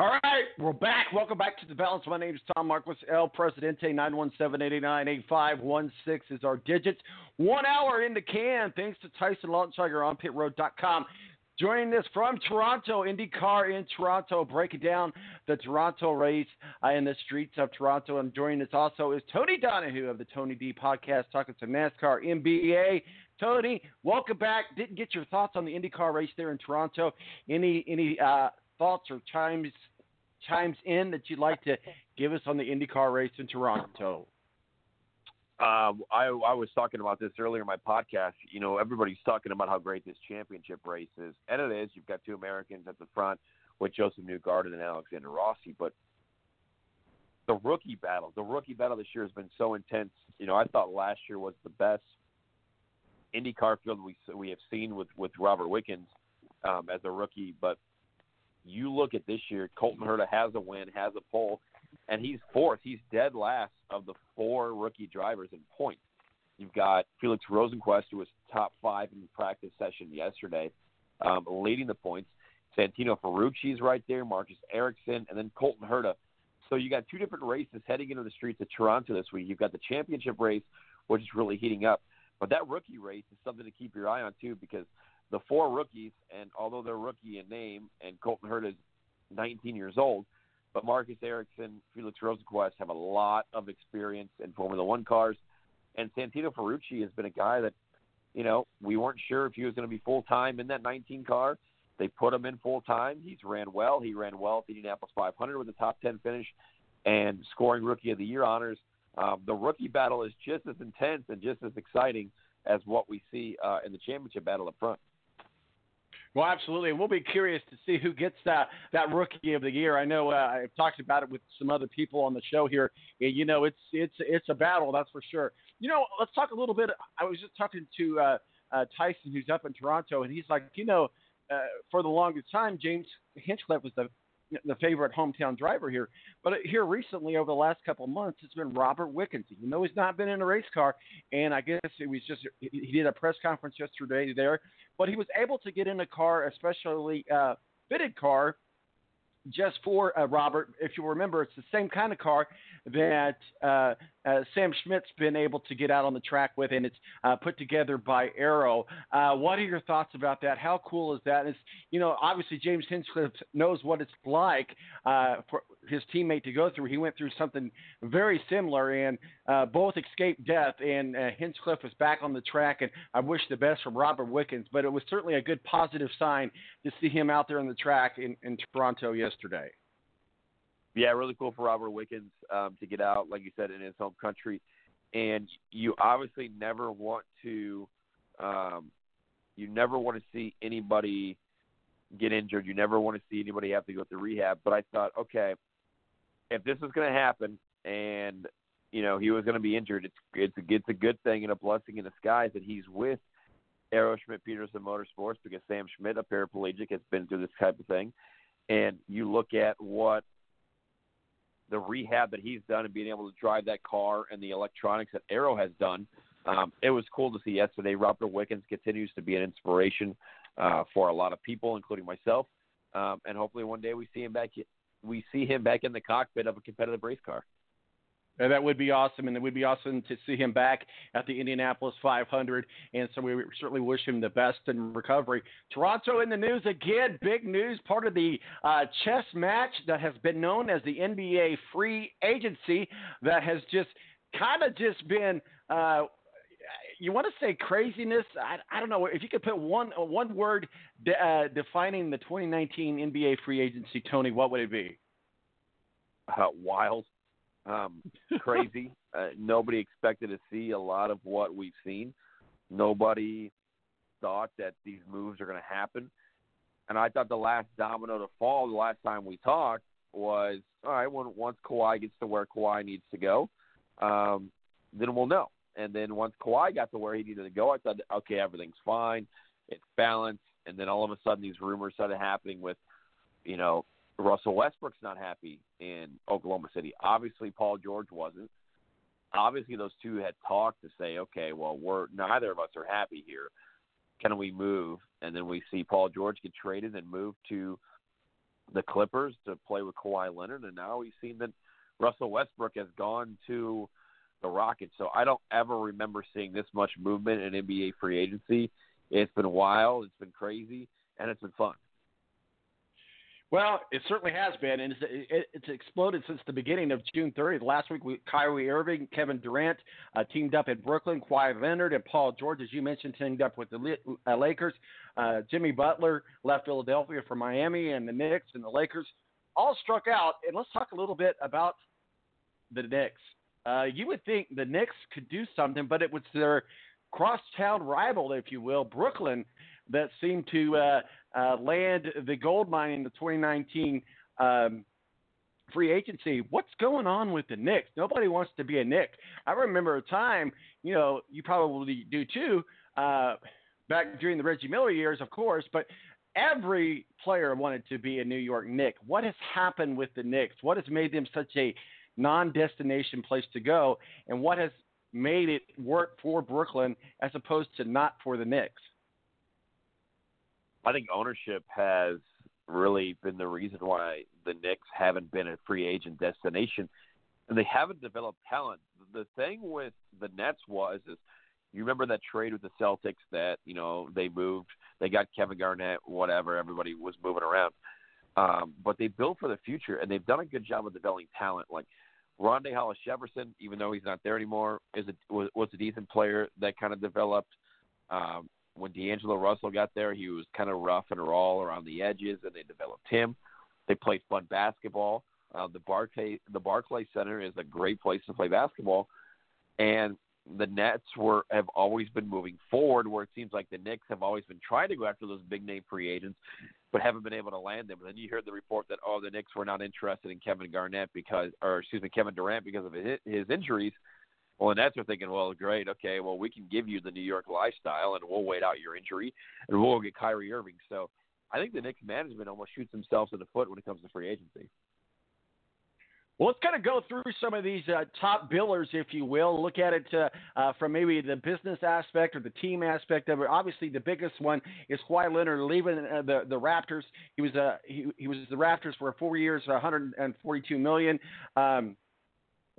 All right, we're back. Welcome back to the balance. My name is Tom Marquis, El Presidente. 917-889-8516 is our digits. One hour in the can. Thanks to Tyson Lautenschlager on pitroad.com. Joining us from Toronto, IndyCar in Toronto, breaking down the Toronto race uh, in the streets of Toronto. And joining us also is Tony Donahue of the Tony D podcast, talking to NASCAR NBA. Tony, welcome back. Didn't get your thoughts on the IndyCar race there in Toronto. Any any uh, thoughts or chimes chimes in that you'd like to give us on the IndyCar race in Toronto? Um, I, I was talking about this earlier in my podcast. You know, everybody's talking about how great this championship race is, and it is. You've got two Americans at the front with Josef Newgarden and Alexander Rossi, but the rookie battle, the rookie battle this year has been so intense. You know, I thought last year was the best IndyCar field we we have seen with with Robert Wickens um, as a rookie, but you look at this year, Colton Herta has a win, has a pole, and he's fourth. He's dead last of the four rookie drivers in points. You've got Felix Rosenqvist, who was top five in the practice session yesterday, um, leading the points. Santino Ferrucci's right there, Marcus Ericsson, and then Colton Herta. So you got two different races heading into the streets of Toronto this week. You've got the championship race, which is really heating up. But that rookie race is something to keep your eye on too, because the four rookies, and although they're rookie in name, and Colton Herta is 19 years old, but Marcus Ericsson, Felix Rosenqvist have a lot of experience in Formula One cars, and Santino Ferrucci has been a guy that, you know, we weren't sure if he was going to be full time in that 19 car. They put him in full time. He's ran well. He ran well at the Indianapolis 500 with a top 10 finish and scoring Rookie of the Year honors. Um, the rookie battle is just as intense and just as exciting as what we see uh, in the championship battle up front. Well, absolutely, we'll be curious to see who gets that that rookie of the year. I know uh, I've talked about it with some other people on the show here. And, you know, it's it's it's a battle, that's for sure. You know, let's talk a little bit. I was just talking to uh, uh, Tyson, who's up in Toronto, and he's like, you know, uh, for the longest time, James Hinchcliffe was the the favorite hometown driver here. But here recently, over the last couple of months, it's been Robert Wickens. You know, he's not been in a race car, and I guess it was just he did a press conference yesterday there, but he was able to get in a car, especially uh, fitted car, just for uh, Robert. If you remember, it's the same kind of car that uh, uh, Sam Schmidt's been able to get out on the track with, and it's uh, put together by Arrow. Uh, what are your thoughts about that? How cool is that? And It's, you know, obviously James Hinchcliffe knows what it's like uh, for his teammate to go through. He went through something very similar, and uh, both escaped death. And Hinchcliffe was back on the track, and I wish the best for Robert Wickens. But it was certainly a good positive sign to see him out there on the track in, in Toronto yesterday yeah, really cool for Robert Wickens um, to get out, like you said, in his home country. And you obviously never want to, um, you never want to see anybody get injured. You never want to see anybody have to go through rehab. But I thought, okay, if this is going to happen, and you know he was going to be injured. It's it's a, it's a good thing and a blessing in disguise that he's with Arrow Schmidt Peterson Motorsports because Sam Schmidt, a paraplegic, has been through this type of thing. And you look at what the rehab that he's done and being able to drive that car and the electronics that Arrow has done. Um, it was cool to see yesterday. Robert Wickens continues to be an inspiration uh, for a lot of people, including myself. Um, and hopefully one day we see him back. We see him back in the cockpit of a competitive race car. Uh, that would be awesome, and it would be awesome to see him back at the Indianapolis 500. And so we certainly wish him the best in recovery. Toronto in the news again. Big news. Part of the uh, chess match that has been known as the NBA free agency that has just kind of just been. Uh, you want to say craziness? I, I don't know. If you could put one one word de- uh, defining the 2019 NBA free agency, Tony, what would it be? Uh, wild um, crazy. uh, nobody expected to see a lot of what we've seen. Nobody thought that these moves are going to happen. And I thought the last domino to fall the last time we talked was all right. When once Kawhi gets to where Kawhi needs to go, um, then we'll know. And then once Kawhi got to where he needed to go, I thought, okay, everything's fine, it's balanced. And then all of a sudden, these rumors started happening with, you know, Russell Westbrook's not happy in Oklahoma City. Obviously, Paul George wasn't. Obviously, those two had talked to say, okay, well, we're neither of us are happy here. Can we move? And then we see Paul George get traded and move to the Clippers to play with Kawhi Leonard, and now we've seen that Russell Westbrook has gone to the Rockets. So I don't ever remember seeing this much movement in NBA free agency. It's been wild, it's been crazy, and it's been fun. Well, it certainly has been, and it's, it, it's exploded since the beginning of June 30th. Last week, we, Kyrie Irving, Kevin Durant uh, teamed up in Brooklyn. Kawhi Leonard and Paul George, as you mentioned, teamed up with the uh, Lakers. Uh, Jimmy Butler left Philadelphia for Miami, and the Knicks and the Lakers all struck out. And let's talk a little bit about the Knicks. Uh, you would think the Knicks could do something, but it was their crosstown rival, if you will, Brooklyn, that seemed to uh, uh, land the gold mine in the 2019 um, free agency. What's going on with the Knicks? Nobody wants to be a Knick. I remember a time, you know, you probably do too, uh, back during the Reggie Miller years, of course, but every player wanted to be a New York Knick. What has happened with the Knicks? What has made them such a non-destination place to go, and what has made it work for Brooklyn as opposed to not for the Knicks? I think ownership has really been the reason why the Knicks haven't been a free agent destination, and they haven't developed talent. The thing with the Nets was is you remember that trade with the Celtics that you know they moved, they got Kevin Garnett, whatever. Everybody was moving around, um, but they built for the future, and they've done a good job of developing talent. Like Rondae Hollis Jefferson, even though he's not there anymore, is a, was, was a decent player that kind of developed. Um, when D'Angelo Russell got there, he was kind of rough and raw around the edges, and they developed him. They played fun basketball. Uh, the Barclay the Barclay Center is a great place to play basketball, and the Nets were have always been moving forward. Where it seems like the Knicks have always been trying to go after those big name free agents, but haven't been able to land them. And then you hear the report that oh, the Knicks were not interested in Kevin Garnett because, or excuse me, Kevin Durant because of his, his injuries. Well, the Nets are thinking, well, great, okay, well, we can give you the New York lifestyle, and we'll wait out your injury, and we'll get Kyrie Irving. So, I think the Knicks management almost shoots themselves in the foot when it comes to free agency. Well, let's kind of go through some of these uh, top billers, if you will. Look at it uh, uh, from maybe the business aspect or the team aspect of it. Obviously, the biggest one is Kawhi Leonard leaving uh, the the Raptors. He was uh, he, he was the Raptors for four years, 142 million. Um,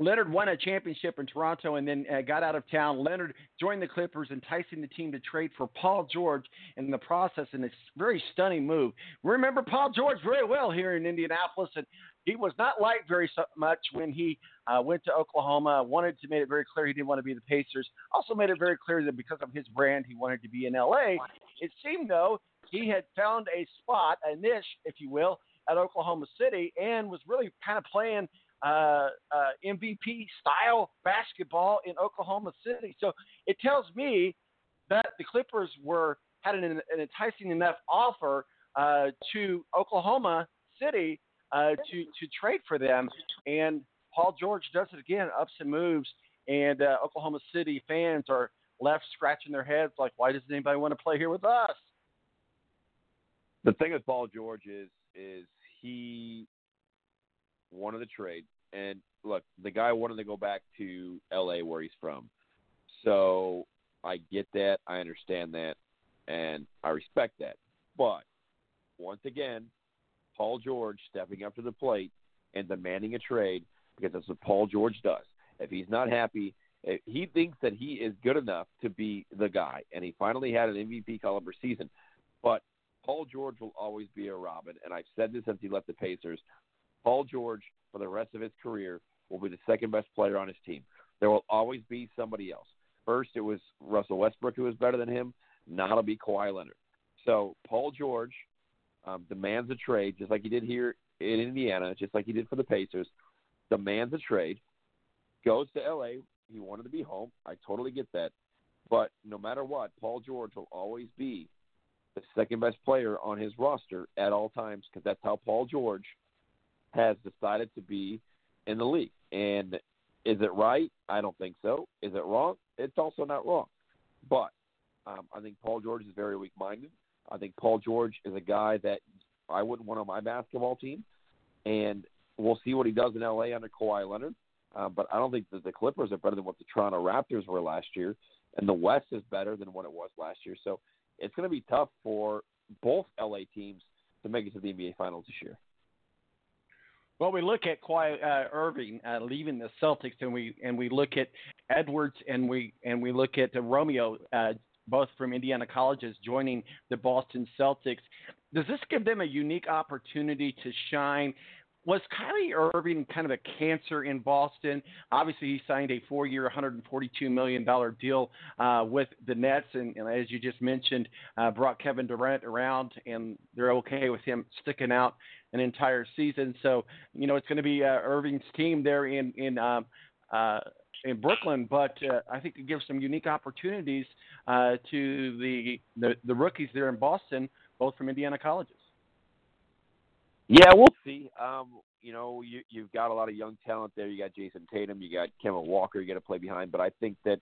Leonard won a championship in Toronto and then uh, got out of town. Leonard joined the Clippers, enticing the team to trade for Paul George in the process in a very stunning move. Remember Paul George very well here in Indianapolis, and he was not liked very much when he uh, went to Oklahoma. Wanted to make it very clear he didn't want to be the Pacers. Also made it very clear that because of his brand, he wanted to be in LA. It seemed though he had found a spot, a niche, if you will, at Oklahoma City, and was really kind of playing uh, uh, MVP style basketball in Oklahoma City. So it tells me that the Clippers were had an, an enticing enough offer uh, to Oklahoma City uh, to to trade for them, and Paul George does it again, ups and moves, and uh, Oklahoma City fans are left scratching their heads like, why doesn't anybody want to play here with us? The thing with Paul George is is he wanted the trade, and look, the guy wanted to go back to L.A. where he's from, so I get that, I understand that, and I respect that. But once again, Paul George stepping up to the plate and demanding a trade because that's what Paul George does. If he's not happy, if he thinks that he is good enough to be the guy, and he finally had an MVP caliber season. But Paul George will always be a Robin, and I've said this since he left the Pacers. Paul George, for the rest of his career, will be the second best player on his team. There will always be somebody else. First, it was Russell Westbrook who was better than him. Now it'll be Kawhi Leonard. So Paul George um, demands a trade, just like he did here in Indiana, just like he did for the Pacers. Demands a trade, goes to LA. He wanted to be home. I totally get that. But no matter what, Paul George will always be the second best player on his roster at all times because that's how Paul George has decided to be in the league. And is it right? I don't think so. Is it wrong? It's also not wrong. But um, I think Paul George is very weak minded. I think Paul George is a guy that I wouldn't want on my basketball team. And we'll see what he does in LA under Kawhi Leonard. Uh, but I don't think that the Clippers are better than what the Toronto Raptors were last year, and the West is better than what it was last year. So it's going to be tough for both LA teams to make it to the NBA Finals this year. Well, we look at uh, Irving uh, leaving the Celtics, and we and we look at Edwards, and we and we look at uh, Romeo, uh, both from Indiana colleges, joining the Boston Celtics. Does this give them a unique opportunity to shine? Was Kyrie Irving kind of a cancer in Boston? Obviously, he signed a four-year, $142 million deal uh, with the Nets, and, and, as you just mentioned, uh, brought Kevin Durant around, and they're okay with him sticking out an entire season. So, you know, it's going to be uh, Irving's team there in in um, uh, in Brooklyn, but uh, I think it gives some unique opportunities uh, to the, the the rookies there in Boston, both from Indiana colleges. Yeah, we'll see. Um, you know, you, you've got a lot of young talent there. You got Jayson Tatum, you got Kemba Walker. You got to play behind, but I think that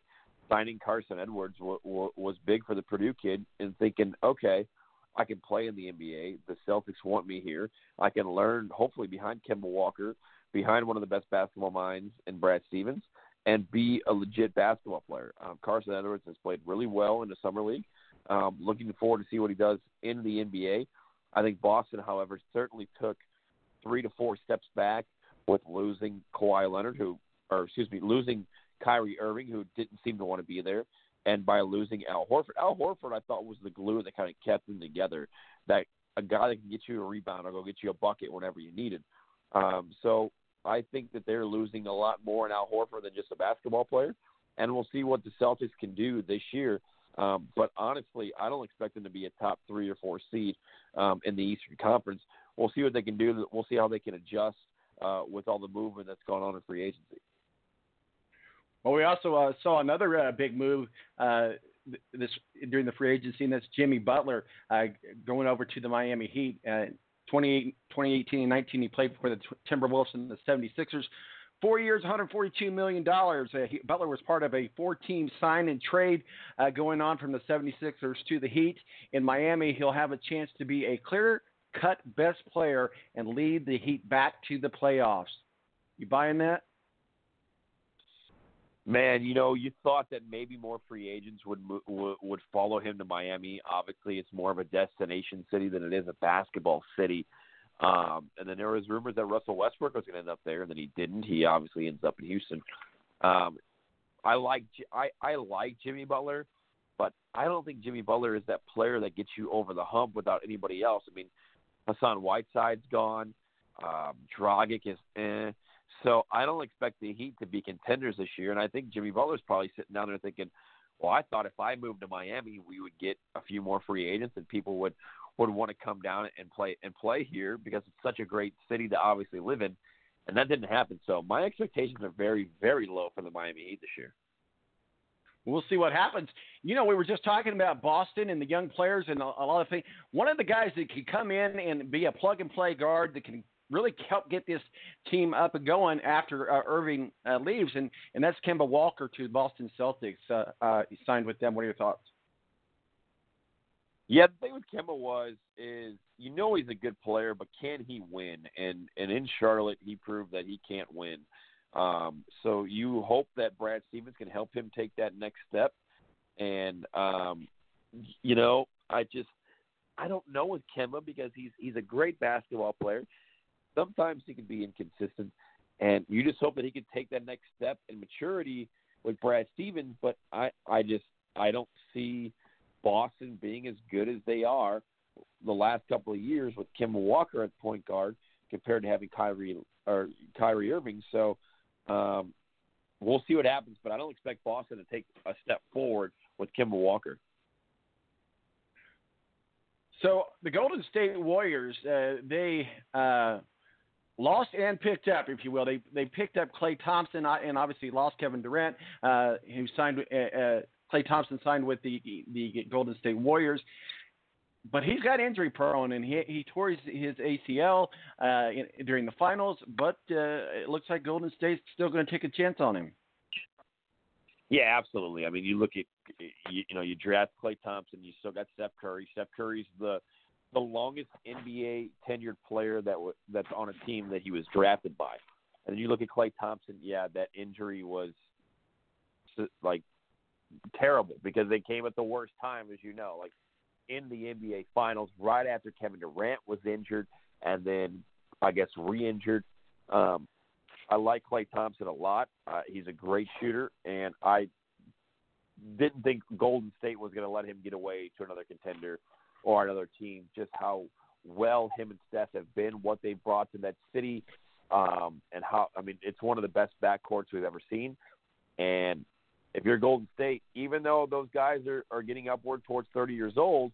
signing Carson Edwards w- w- was big for the Purdue kid and thinking, okay, I can play in the NBA. The Celtics want me here. I can learn, hopefully, behind Kemba Walker, behind one of the best basketball minds in Brad Stevens, and be a legit basketball player. Um, Carson Edwards has played really well in the summer league. Um, looking forward to see what he does in the NBA. I think Boston, however, certainly took three to four steps back with losing Kawhi Leonard, who, or excuse me, losing Kyrie Irving, who didn't seem to want to be there, and by losing Al Horford. Al Horford, I thought was the glue that kind of kept them together. That a guy that can get you a rebound or go get you a bucket whenever you need it. Um, so I think that they're losing a lot more in Al Horford than just a basketball player, and we'll see what the Celtics can do this year um, but honestly, I don't expect them to be a top three or four seed um, in the Eastern Conference. We'll see what they can do. We'll see how they can adjust uh, with all the movement that's going on in free agency. Well, we also uh, saw another uh, big move uh, this during the free agency, and that's Jimmy Butler uh, going over to the Miami Heat. Uh, 2018 and 19, he played for the Timberwolves and the 76ers. Four years, $142 million. Uh, he, Butler was part of a four team sign and trade uh, going on from the 76ers to the Heat. In Miami, he'll have a chance to be a clear cut best player and lead the Heat back to the playoffs. You buying that? Man, you know, you thought that maybe more free agents would would, would follow him to Miami. Obviously, it's more of a destination city than it is a basketball city. Um, and then there was rumors that Russell Westbrook was going to end up there, and then he didn't. He obviously ends up in Houston. Um, I like I I like Jimmy Butler, but I don't think Jimmy Butler is that player that gets you over the hump without anybody else. I mean, Hassan Whiteside's gone. Um, Dragic is eh. So I don't expect the Heat to be contenders this year, and I think Jimmy Butler's probably sitting down there thinking, "Well, I thought if I moved to Miami, we would get a few more free agents, and people would would want to come down and play and play here because it's such a great city to obviously live in, and that didn't happen. So my expectations are very very low for the Miami Heat this year. We'll see what happens. You know, we were just talking about Boston and the young players and a, a lot of things. One of the guys that can come in and be a plug and play guard that can really help get this team up and going after uh, Irving uh, leaves, and and that's Kemba Walker to the Boston Celtics. Uh, uh, he signed with them. What are your thoughts? Yeah, the thing with Kemba was is you know he's a good player, but can he win? And and in Charlotte, he proved that he can't win. Um, so you hope that Brad Stevens can help him take that next step. And um, you know, I just I don't know with Kemba because he's he's a great basketball player. Sometimes he can be inconsistent, and you just hope that he can take that next step in maturity with Brad Stevens. But I I just I don't see Boston being as good as they are the last couple of years with Kemba Walker at point guard compared to having Kyrie or Kyrie Irving. So um, we'll see what happens, but I don't expect Boston to take a step forward with Kemba Walker. So the Golden State Warriors, uh, they uh, lost and picked up, if you will. They they picked up Klay Thompson uh, and obviously lost Kevin Durant, uh, who signed. Klay Thompson signed with the the Golden State Warriors. But he's got injury prone, and he he tore his, his ACL uh, in, during the finals. But uh, it looks like Golden State's still going to take a chance on him. Yeah, absolutely. I mean, you look at you, you know you draft Klay Thompson, you still got Steph Curry. Steph Curry's the the longest NBA tenured player that w- that's on a team that he was drafted by. And then you look at Klay Thompson, yeah, that injury was like terrible because they came at the worst time, as you know, like in the NBA Finals, right after Kevin Durant was injured, and then I guess re-injured. Um, I like Klay Thompson a lot. Uh, he's a great shooter, and I didn't think Golden State was going to let him get away to another contender or another team. Just how well him and Steph have been, what they brought to that city, um, and how I mean, it's one of the best backcourts we've ever seen. And if you're Golden State, even though those guys are, are getting upward towards 30 years old,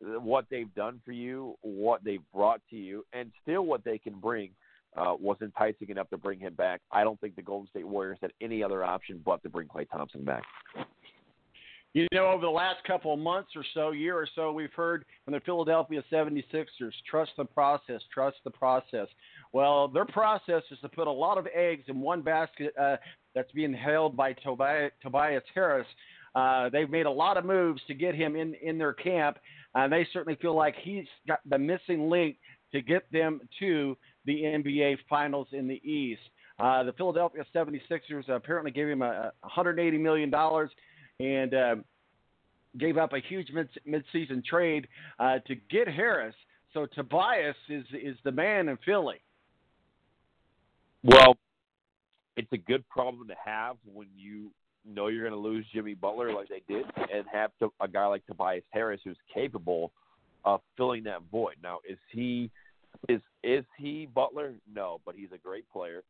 what they've done for you, what they've brought to you, and still what they can bring uh, was enticing enough to bring him back. I don't think the Golden State Warriors had any other option but to bring Klay Thompson back. You know, over the last couple of months or so, year or so, we've heard from the Philadelphia 76ers, trust the process, trust the process. Well, their process is to put a lot of eggs in one basket uh, that's being held by Tobias, Tobias Harris. Uh, they've made a lot of moves to get him in, in their camp, and they certainly feel like he's got the missing link to get them to the NBA Finals in the East. Uh, the Philadelphia 76ers apparently gave him a, a $180 million and uh, gave up a huge mid- mid-season trade uh, to get Harris. So Tobias is is the man in Philly. Well, it's a good problem to have when you know you're going to lose Jimmy Butler like they did, and have to, a guy like Tobias Harris who's capable of filling that void. Now, is he is is he Butler? No, but he's a great player.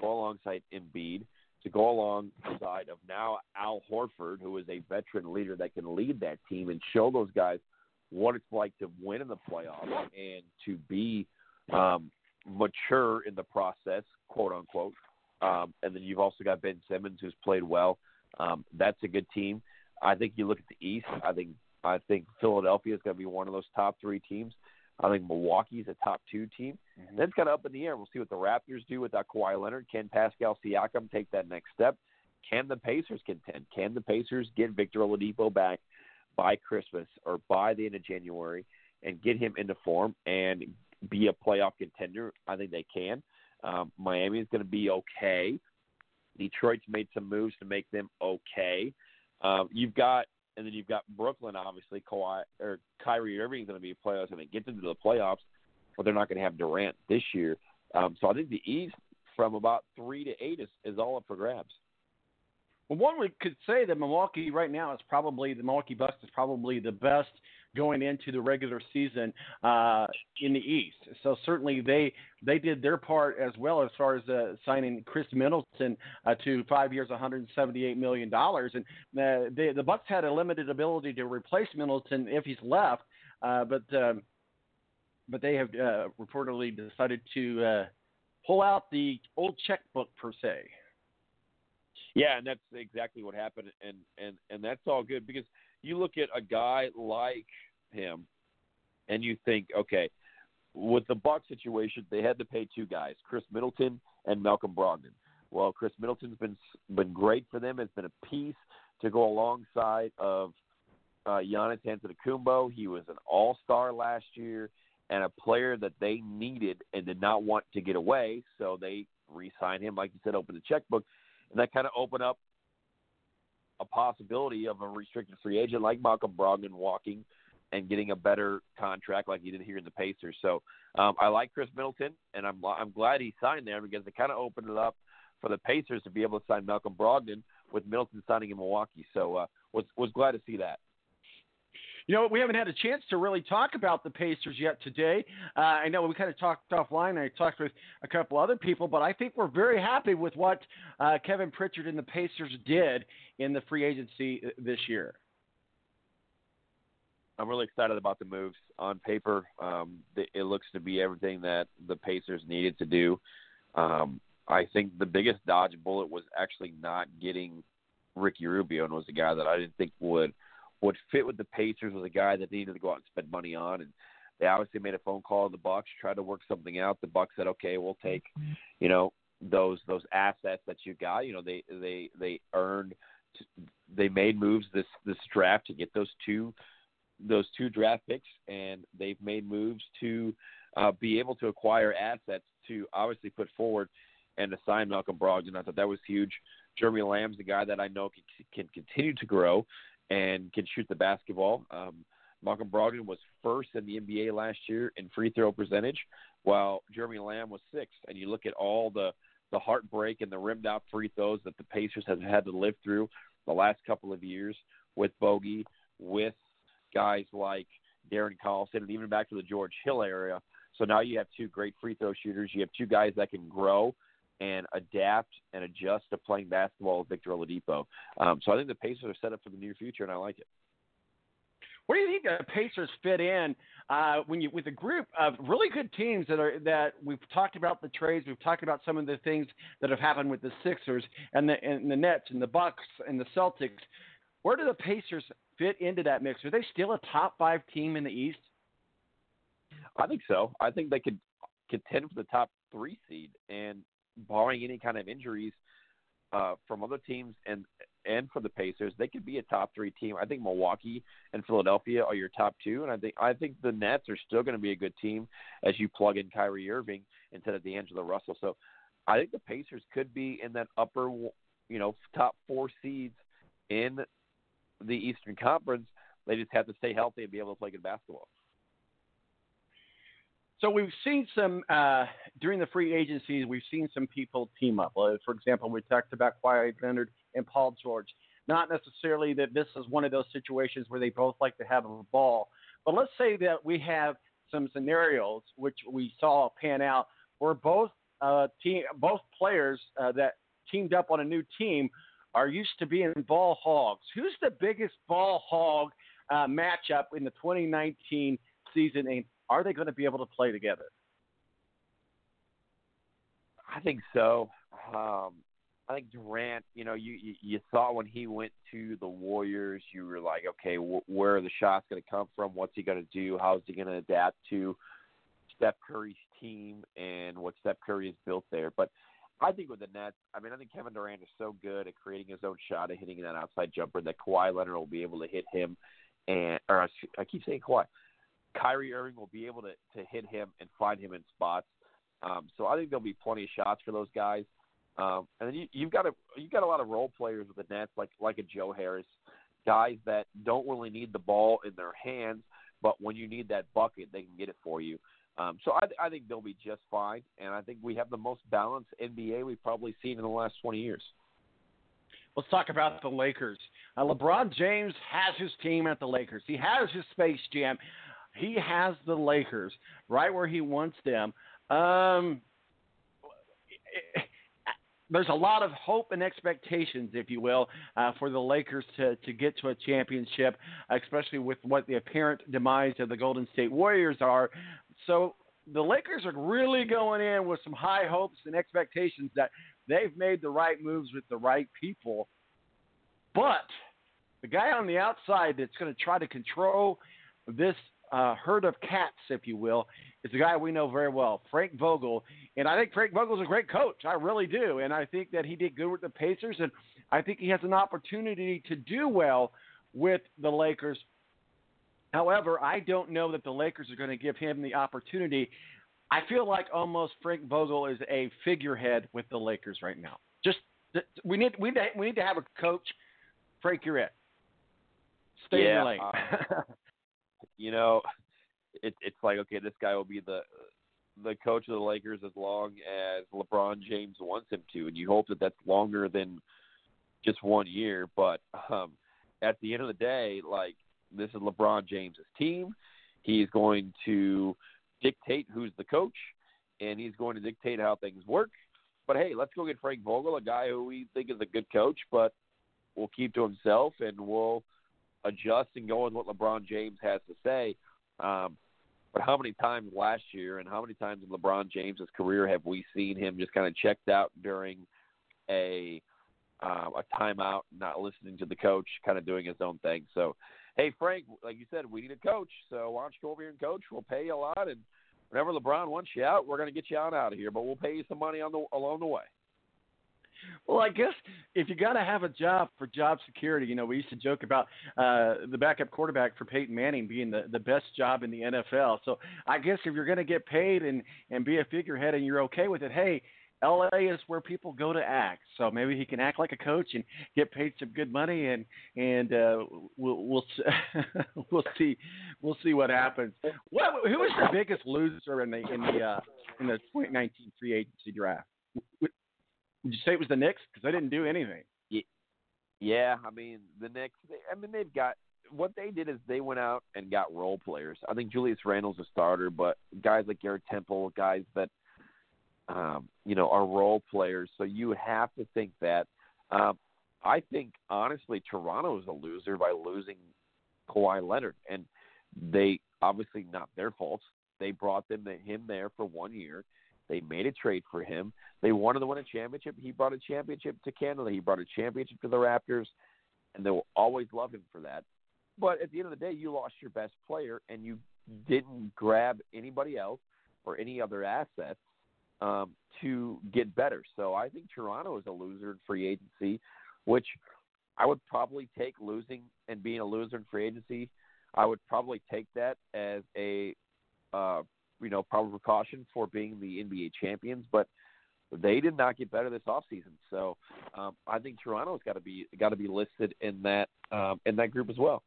Go alongside Embiid to go alongside of now Al Horford, who is a veteran leader that can lead that team and show those guys what it's like to win in the playoffs and to be um, mature in the process, quote unquote. Um, and then you've also got Ben Simmons, who's played well. Um, that's a good team. I think you look at the East. I think I think Philadelphia is going to be one of those top three teams. I think Milwaukee's a top two team. Mm-hmm. That's kind of up in the air. We'll see what the Raptors do without Kawhi Leonard. Can Pascal Siakam take that next step? Can the Pacers contend? Can the Pacers get Victor Oladipo back by Christmas or by the end of January and get him into form and be a playoff contender? I think they can. Um, Miami is going to be okay. Detroit's made some moves to make them okay. Um, you've got and then you've got Brooklyn, obviously. Kawhi or Kyrie Irving is going to be a playoffs, and it gets into the playoffs, but they're not going to have Durant this year. Um, so I think the East, from about three to eight, is, is all up for grabs. Well, one we could say that Milwaukee right now is probably the Milwaukee Bucks is probably the best going into the regular season uh, in the East. So certainly they they did their part as well as far as uh, signing Khris Middleton uh, to five years, 178 million dollars, and uh, they, the Bucks had a limited ability to replace Middleton if he's left, uh, but um, but they have uh, reportedly decided to uh, pull out the old checkbook per se. Yeah, and that's exactly what happened, and and and that's all good because you look at a guy like him and you think, okay, with the Buck situation, they had to pay two guys, Khris Middleton and Malcolm Brogdon. Well, Khris Middleton's been been great for them. It's been a piece to go alongside of uh, Giannis Antetokounmpo. He was an All Star last year and a player that they needed and did not want to get away, so they re-signed him, like you said, open the checkbook, and that kind of opened up a possibility of a restricted free agent like Malcolm Brogdon walking and getting a better contract like he did here in the Pacers. So um, I like Khris Middleton, and I'm I'm glad he signed there because it kind of opened it up for the Pacers to be able to sign Malcolm Brogdon with Middleton signing in Milwaukee. So uh, was was glad to see that. You know, we haven't had a chance to really talk about the Pacers yet today. Uh, I know we kind of talked offline. I talked with a couple other people, but I think we're very happy with what uh, Kevin Pritchard and the Pacers did in the free agency uh, this year. I'm really excited about the moves. On paper, um, it looks to be everything that the Pacers needed to do. Um, I think the biggest dodge bullet was actually not getting Ricky Rubio, and was a guy that I didn't think would – would fit with the Pacers was a guy that they needed to go out and spend money on, and they obviously made a phone call to the Bucks, tried to work something out. The Bucks said, "Okay, we'll take, you know, those those assets that you got. You know, they they they earned, they made moves this this draft to get those two those two draft picks, and they've made moves to uh, be able to acquire assets to obviously put forward and to sign Malcolm Brogdon. I thought that was huge. Jeremy Lamb's a guy that I know can, can continue to grow and can shoot the basketball. Um, Malcolm Brogdon was first in the NBA last year in free throw percentage, while Jeremy Lamb was sixth. And you look at all the the heartbreak and the rimmed out free throws that the Pacers have had to live through the last couple of years with Bogey, with guys like Darren Collison, and even back to the George Hill area. So now you have two great free throw shooters. You have two guys that can grow and adapt and adjust to playing basketball with Victor Oladipo. Um, so I think the Pacers are set up for the near future, and I like it. Where do you think the Pacers fit in uh, when you with a group of really good teams that are that we've talked about the trades, we've talked about some of the things that have happened with the Sixers and the and the Nets and the Bucks and the Celtics. Where do the Pacers fit into that mix? Are they still a top five team in the East? I think so. I think they could contend for the top three seed, and barring any kind of injuries uh, from other teams and and for the Pacers, they could be a top three team. I think Milwaukee and Philadelphia are your top two, and I think I think the Nets are still going to be a good team as you plug in Kyrie Irving instead of D'Angelo Russell. So I think the Pacers could be in that upper, you know, top four seeds in the Eastern Conference. They just have to stay healthy and be able to play good basketball. So we've seen some uh, during the free agencies. We've seen some people team up. For example, we talked about Kawhi Leonard and Paul George. Not necessarily that this is one of those situations where they both like to have a ball, but let's say that we have some scenarios which we saw pan out where both uh, team, both players uh, that teamed up on a new team are used to being ball hogs. Who's the biggest ball hog uh, matchup in the 2019 season, and are they going to be able to play together? I think so. Um, I think Durant, you know, you, you you thought when he went to the Warriors, you were like, okay, wh- where are the shots going to come from? What's he going to do? How's he going to adapt to Steph Curry's team and what Steph Curry has built there? But I think with the Nets, I mean, I think Kevin Durant is so good at creating his own shot and hitting that outside jumper that Kawhi Leonard will be able to hit him, and or I keep saying Kawhi, Kyrie Irving will be able to to hit him and find him in spots. Um, so I think there'll be plenty of shots for those guys. Um, and then you, you've got a you've got a lot of role players with the Nets, like like a Joe Harris, guys that don't really need the ball in their hands, but when you need that bucket, they can get it for you. Um, so I, I think they'll be just fine, and I think we have the most balanced NBA we've probably seen in the last 20 years. Let's talk about the Lakers. Uh, LeBron James has his team at the Lakers. He has his Space Jam. He has the Lakers right where he wants them. Um, there's a lot of hope and expectations, if you will, uh, for the Lakers to, to get to a championship, especially with what the apparent demise of the Golden State Warriors are. So the Lakers are really going in with some high hopes and expectations that they've made the right moves with the right people. But the guy on the outside that's going to try to control this uh, herd of cats, if you will, is a guy we know very well, Frank Vogel. And I think Frank Vogel's a great coach. I really do. And I think that he did good with the Pacers. And I think he has an opportunity to do well with the Lakers. However, I don't know that the Lakers are going to give him the opportunity. I feel like almost Frank Vogel is a figurehead with the Lakers right now. Just we need we need, we need to have a coach. Frank, you're it. Stay yeah, in the lane. You know, it, it's like okay, this guy will be the the coach of the Lakers as long as LeBron James wants him to, and you hope that that's longer than just one year. But um, at the end of the day, like this is LeBron James's team. He's going to dictate who's the coach, and he's going to dictate how things work. But hey, let's go get Frank Vogel, a guy who we think is a good coach, but will keep to himself and will adjust and go with what LeBron James has to say. Um, but how many times last year and how many times in LeBron James's career have we seen him just kind of checked out during a uh, a timeout, not listening to the coach, kind of doing his own thing? So, hey Frank, like you said, we need a coach. So why don't you go over here and coach? We'll pay you a lot, and whenever LeBron wants you out, we're going to get you out out of here. But we'll pay you some money on the along the way. Well, I guess if you got to have a job for job security, you know, we used to joke about uh, the backup quarterback for Peyton Manning being the, the best job in the NFL. So I guess if you're going to get paid and and be a figurehead and you're okay with it, hey, LA is where people go to act. So maybe he can act like a coach and get paid some good money, and and uh, we'll we'll we'll see we'll see what happens. What who was the biggest loser in the in the uh, in the 2019 free agency draft? Would you say it was the Knicks? Because they didn't do anything. Yeah, I mean the Knicks. They, I mean they've got what they did is they went out and got role players. I think Julius Randle's a starter, but guys like Garrett Temple, guys that um, you know are role players. So you have to think that. Um, I think honestly, Toronto is a loser by losing Kawhi Leonard, and they obviously not their fault. They brought them him there for one year. They made a trade for him. They wanted to win a championship. He brought a championship to Canada. He brought a championship to the Raptors, and they will always love him for that. But at the end of the day, you lost your best player, and you didn't grab anybody else or any other assets um, to get better. So I think Toronto is a loser in free agency, which I would probably take losing and being a loser in free agency. I would probably take that as a uh, you know, probable precaution for being the NBA champions, but they did not get better this offseason. So um, I think Toronto's got to be got to be listed in that um, in that group as well.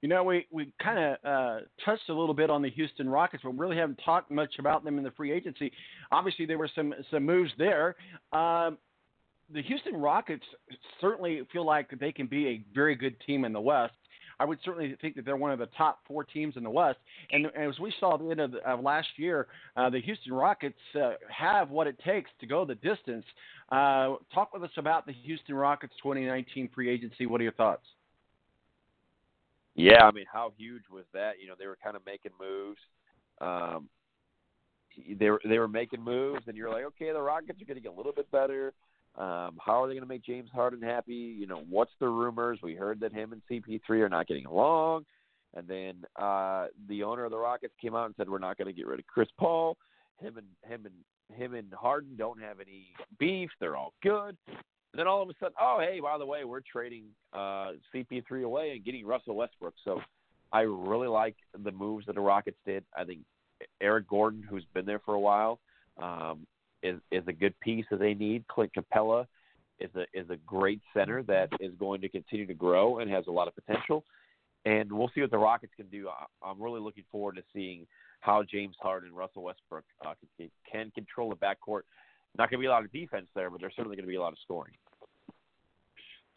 You know, we we kind of uh, touched a little bit on the Houston Rockets, but really haven't talked much about them in the free agency. Obviously, there were some some moves there. Um, the Houston Rockets certainly feel like they can be a very good team in the West. I would certainly think that they're one of the top four teams in the West. And, and as we saw at the end of, the, of last year, uh, the Houston Rockets uh, have what it takes to go the distance. Uh, talk with us about the Houston Rockets 2019 free agency. What are your thoughts? Yeah, I mean, how huge was that? You know, they were kind of making moves. Um, they were they were making moves, and you're like, okay, the Rockets are going to get a little bit better. Um, how are they going to make James Harden happy? You know, what's the rumors? We heard that him and CP3 are not getting along. And then uh, the owner of the Rockets came out and said we're not going to get rid of Chris Paul. Him and him and him and Harden don't have any beef. They're all good. And then all of a sudden, oh hey, by the way, we're trading uh, CP3 away and getting Russell Westbrook. So I really like the moves that the Rockets did. I think Eric Gordon, who's been there for a while, um, is is a good piece that they need. Clint Capela is a is a great center that is going to continue to grow and has a lot of potential. And we'll see what the Rockets can do. I'm really looking forward to seeing how James Harden and Russell Westbrook uh, can, can control the backcourt. Not going to be a lot of defense there, but there's certainly going to be a lot of scoring.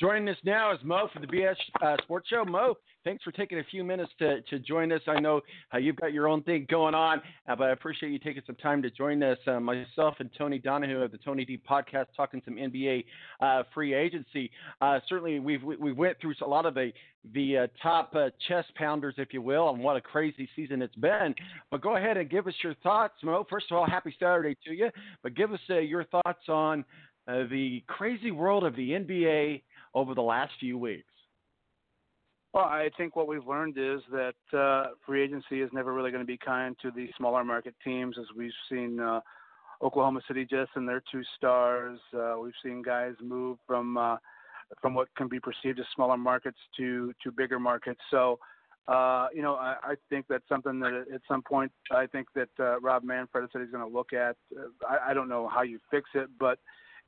Joining us now is Mo for the BS uh, Sports Show. Mo, thanks for taking a few minutes to, to join us. I know uh, you've got your own thing going on, uh, but I appreciate you taking some time to join us. Uh, myself and Tony Donahue of the Tony D podcast talking some NBA uh, free agency. Uh, certainly, we've we, we, went through a lot of the the top chest pounders, if you will, and what a crazy season it's been. But go ahead and give us your thoughts, Mo. First of all, happy Saturday to you. But give us your thoughts on the crazy world of the NBA over the last few weeks? Well, I think what we've learned is that uh, free agency is never really going to be kind to the smaller market teams, as we've seen uh, Oklahoma City just and their two stars. Uh, we've seen guys move from uh, from what can be perceived as smaller markets to to bigger markets. So, uh, you know, I, I think that's something that at some point I think that uh, Rob Manfred said he's going to look at. Uh, I, I don't know how you fix it, but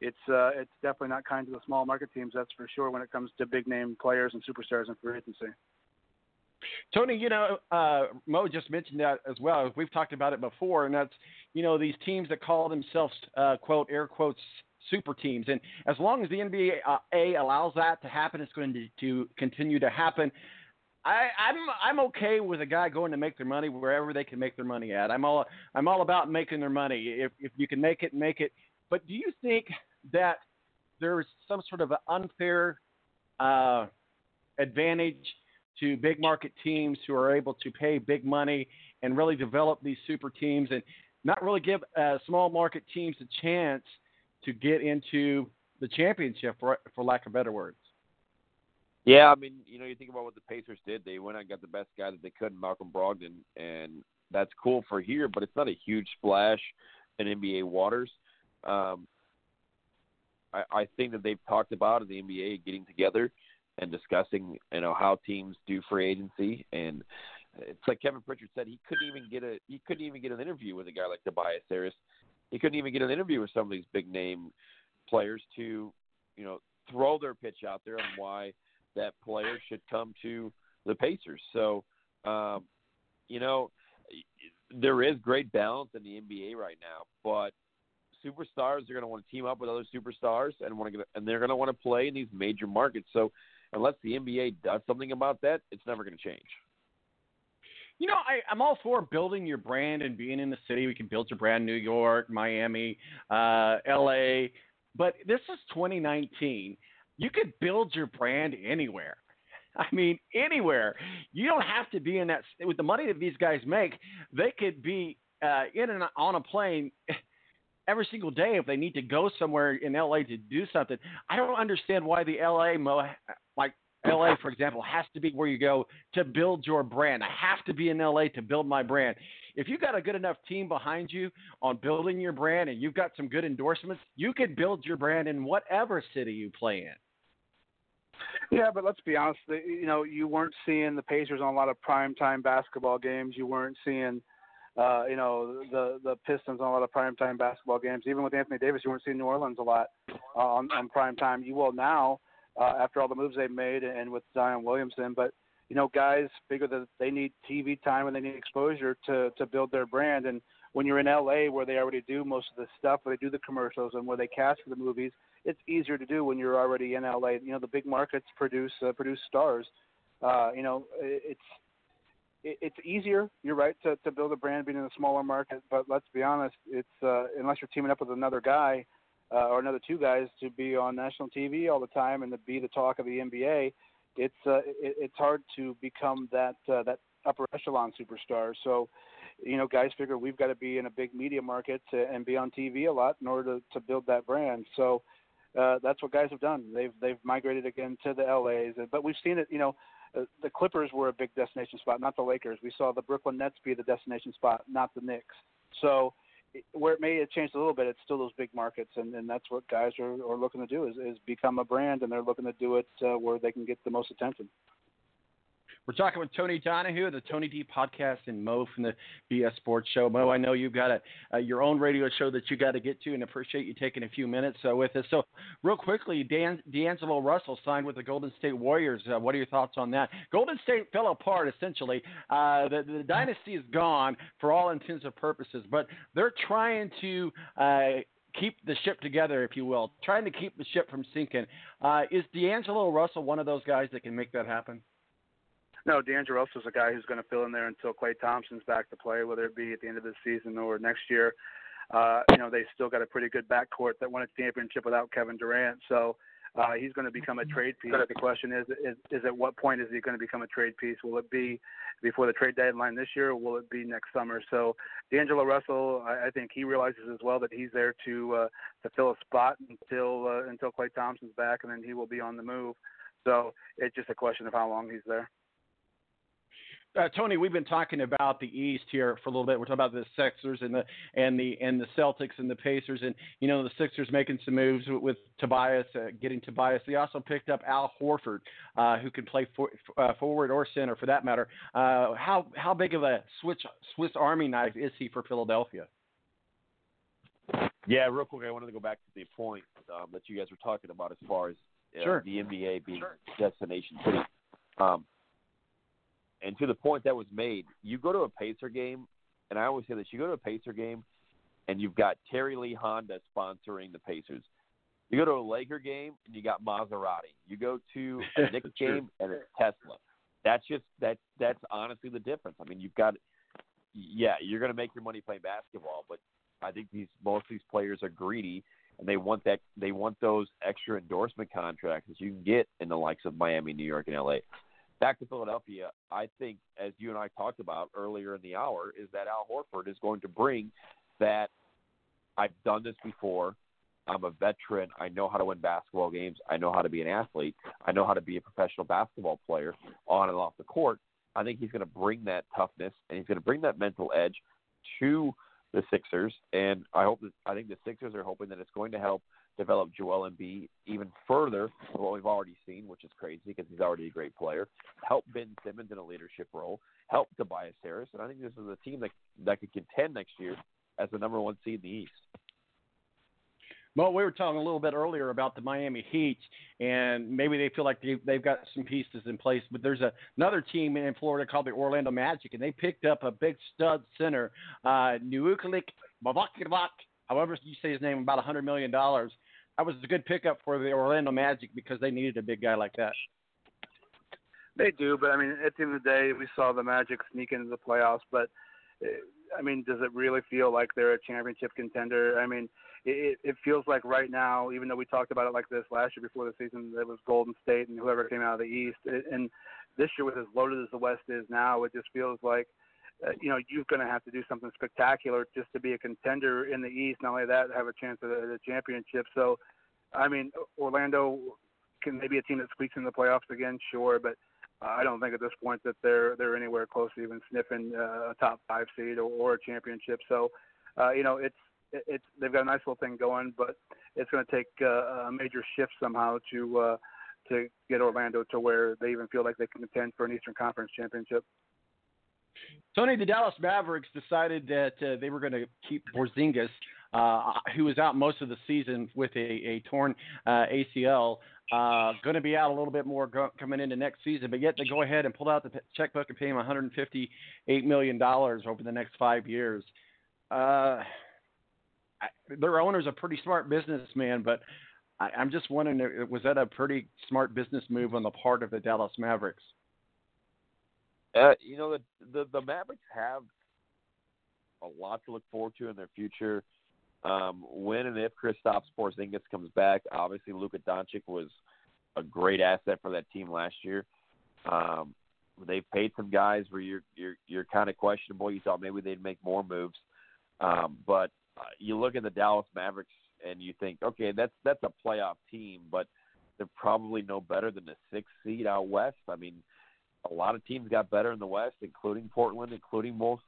it's uh, it's definitely not kind to the small market teams. That's for sure when it comes to big name players and superstars in free agency. Tony, you know, uh, Mo just mentioned that as well. We've talked about it before, and that's you know these teams that call themselves uh, quote air quotes super teams, and as long as the NBA uh, A allows that to happen, it's going to, to continue to happen. I, I'm I'm okay with a guy going to make their money wherever they can make their money at. I'm all I'm all about making their money. If if you can make it, make it. But do you think that there's some sort of an unfair uh, advantage to big market teams who are able to pay big money and really develop these super teams and not really give uh, small market teams a chance to get into the championship, for, for lack of better words. Yeah, I mean, you know, you think about what the Pacers did. They went and got the best guy that they could, Malcolm Brogdon, and that's cool for here, but it's not a huge splash in NBA waters. Um, I, I think that they've talked about the NBA getting together and discussing, you know, how teams do free agency. And it's like Kevin Pritchard said, he couldn't even get a he couldn't even get an interview with a guy like Tobias Harris. He couldn't even get an interview with some of these big name players to, you know, throw their pitch out there on why that player should come to the Pacers. So, um, you know, there is great balance in the NBA right now, but superstars are going to want to team up with other superstars and want to and they're going to want to play in these major markets. So, unless the NBA does something about that, it's never going to change. You know, I, I'm all for building your brand and being in the city. We can build your brand, in New York, Miami, uh, L.A. But this is 2019. You could build your brand anywhere. I mean, anywhere. You don't have to be in that. With the money that these guys make, they could be uh, in and on a plane every single day if they need to go somewhere in LA to do something. I don't understand why the LA Mo like LA for example has to be where you go to build your brand. I have to be in LA to build my brand. If you've got a good enough team behind you on building your brand and you've got some good endorsements, you could build your brand in whatever city you play in. Yeah, but let's be honest. You know, you weren't seeing the Pacers on a lot of prime time basketball games. You weren't seeing uh, you know, the the Pistons on a lot of primetime basketball games. Even with Anthony Davis, you weren't seeing New Orleans a lot uh, on, on prime time. You will now uh, after all the moves they've made and with Zion Williamson. But you know, guys figure that they need TV time and they need exposure to to build their brand. And when you're in LA, where they already do most of the stuff, where they do the commercials and where they cast for the movies, it's easier to do when you're already in LA. You know, the big markets produce uh, produce stars. Uh, you know, it's it, it's easier. You're right to, to build a brand being in a smaller market, but let's be honest, it's uh, unless you're teaming up with another guy uh, or another two guys to be on national TV all the time and to be the talk of the NBA, it's uh, it, it's hard to become that uh, that upper echelon superstar. So, you know, guys figure we've got to be in a big media market to, and be on TV a lot in order to, to build that brand. So. Uh, that's what guys have done. They've they've migrated again to the LA's, but we've seen it. You know, uh, the Clippers were a big destination spot, not the Lakers. We saw the Brooklyn Nets be the destination spot, not the Knicks. So where it may have changed a little bit, it's still those big markets, and, and that's what guys are, are looking to do is, is become a brand, and they're looking to do it uh, where they can get the most attention. We're talking with Tony Donahue, the Tony D podcast, and Mo from the BS Sports Show. Mo, I know you've got a, uh, your own radio show that you got to get to, and appreciate you taking a few minutes uh, with us. So, real quickly, Dan, D'Angelo Russell signed with the Golden State Warriors. Uh, what are your thoughts on that? Golden State fell apart essentially. Uh, the, the dynasty is gone for all intents and purposes, but they're trying to uh, keep the ship together, if you will, trying to keep the ship from sinking. Uh, is D'Angelo Russell one of those guys that can make that happen? No, D'Angelo Russell's a guy who's going to fill in there until Klay Thompson's back to play, whether it be at the end of the season or next year. Uh, you know, they still got a pretty good backcourt that won a championship without Kevin Durant. So uh, he's going to become a trade piece. The question is, is, is at what point is he going to become a trade piece? Will it be before the trade deadline this year, or will it be next summer? So D'Angelo Russell, I, I think he realizes as well that he's there to uh, to fill a spot until uh, until Klay Thompson's back, and then he will be on the move. So it's just a question of how long he's there. Uh, Tony, we've been talking about the East here for a little bit. We're talking about the Sixers and the and the and the Celtics and the Pacers, and you know the Sixers making some moves with, with Tobias, uh, getting Tobias. They also picked up Al Horford, uh, who can play for, uh, forward or center for that matter. Uh, how how big of a Swiss Swiss Army knife is he for Philadelphia? Yeah, real quick, I wanted to go back to the point um, that you guys were talking about as far as uh, Sure. the NBA being destination city. Um, and to the point that was made, you go to a Pacer game, and I always say this: you go to a Pacer game, and you've got Terry Lee Honda sponsoring the Pacers. You go to a Laker game, and you got Maserati. You go to a Knicks game, and it's Tesla. That's just that. That's honestly the difference. I mean, you've got, yeah, you're going to make your money playing basketball, but I think these most of these players are greedy and they want that they want those extra endorsement contracts that you can get in the likes of Miami, New York, and LA. Back to Philadelphia, I think as you and I talked about earlier in the hour, is that Al Horford is going to bring that I've done this before. I'm a veteran. I know how to win basketball games. I know how to be an athlete. I know how to be a professional basketball player on and off the court. I think he's going to bring that toughness and he's going to bring that mental edge to the Sixers, and I hope that I think the Sixers are hoping that it's going to help develop Joel Embiid even further from what we've already seen, which is crazy because he's already a great player. Help Ben Simmons in a leadership role. Help Tobias Harris, and I think this is a team that that could contend next year as the number one seed in the East. Well, we were talking a little bit earlier about the Miami Heat, and maybe they feel like they, they've got some pieces in place. But there's a, another team in Florida called the Orlando Magic, and they picked up a big stud center, uh, Nuukalik Mavakivak, however you say his name, about a $100 million. That was a good pickup for the Orlando Magic because they needed a big guy like that. They do, but I mean, at the end of the day, we saw the Magic sneak into the playoffs. But uh, I mean, does it really feel like they're a championship contender? I mean, it, it feels like right now, even though we talked about it like this last year before the season, it was Golden State and whoever came out of the East. And this year, with as loaded as the West is now, it just feels like uh, you know you're going to have to do something spectacular just to be a contender in the East. Not only that, have a chance at the, the championship. So, I mean, Orlando can they be a team that squeaks in the playoffs again? Sure, but I don't think at this point that they're they're anywhere close to even sniffing uh, a top five seed or, or a championship. So, uh, you know, it's it's they've got a nice little thing going, but it's going to take uh, a major shift somehow to uh, to get Orlando to where they even feel like they can contend for an Eastern Conference championship. Tony, the Dallas Mavericks decided that uh, they were going to keep Porzingis, uh, who was out most of the season with a, a torn uh, ACL. Uh, going to be out a little bit more go- coming into next season, but yet they go ahead and pull out the p- checkbook and pay him 158 million dollars over the next five years. Uh, I, their owner's a pretty smart businessman, but I, I'm just wondering, uh, was that a pretty smart business move on the part of the Dallas Mavericks? Uh, you know, the, the the Mavericks have a lot to look forward to in their future. Um, when and if Kristaps Porzingis comes back, obviously Luka Doncic was a great asset for that team last year. Um, they've paid some guys where you're you're you're kind of questionable. You thought maybe they'd make more moves, um, but uh, you look at the Dallas Mavericks and you think, okay, that's that's a playoff team, but they're probably no better than the sixth seed out west. I mean, a lot of teams got better in the West, including Portland, including most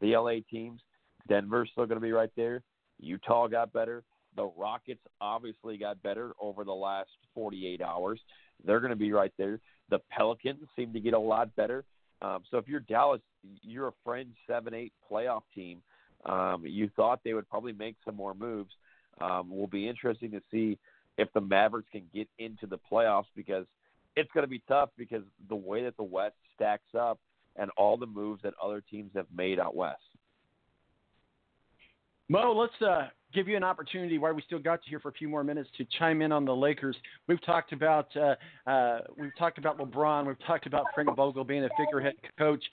the LA teams. Denver's still going to be right there. Utah got better. The Rockets obviously got better over the last 48 hours. They're going to be right there. The Pelicans seem to get a lot better. Um, so if you're Dallas, you're a fringe seven eight playoff team. Um, you thought they would probably make some more moves. Um, will be interesting to see if the Mavericks can get into the playoffs because it's going to be tough because the way that the West stacks up and all the moves that other teams have made out west. Mo, let's uh, give you an opportunity while we still got you here for a few more minutes to chime in on the Lakers. We've talked about uh, uh, we've talked about LeBron. We've talked about Frank Vogel being a figurehead coach.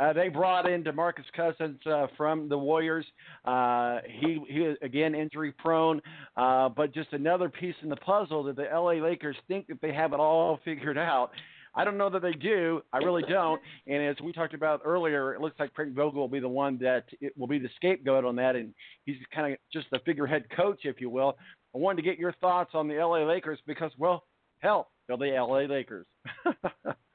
Uh, they brought in DeMarcus Cousins uh, from the Warriors. Uh, he he again injury prone, uh, but just another piece in the puzzle that the LA Lakers think that they have it all figured out. I don't know that they do. I really don't. And as we talked about earlier, it looks like Frank Vogel will be the one that it will be the scapegoat on that, and he's kind of just the figurehead coach, if you will. I wanted to get your thoughts on the LA Lakers because, well, hell, Go the LA Lakers.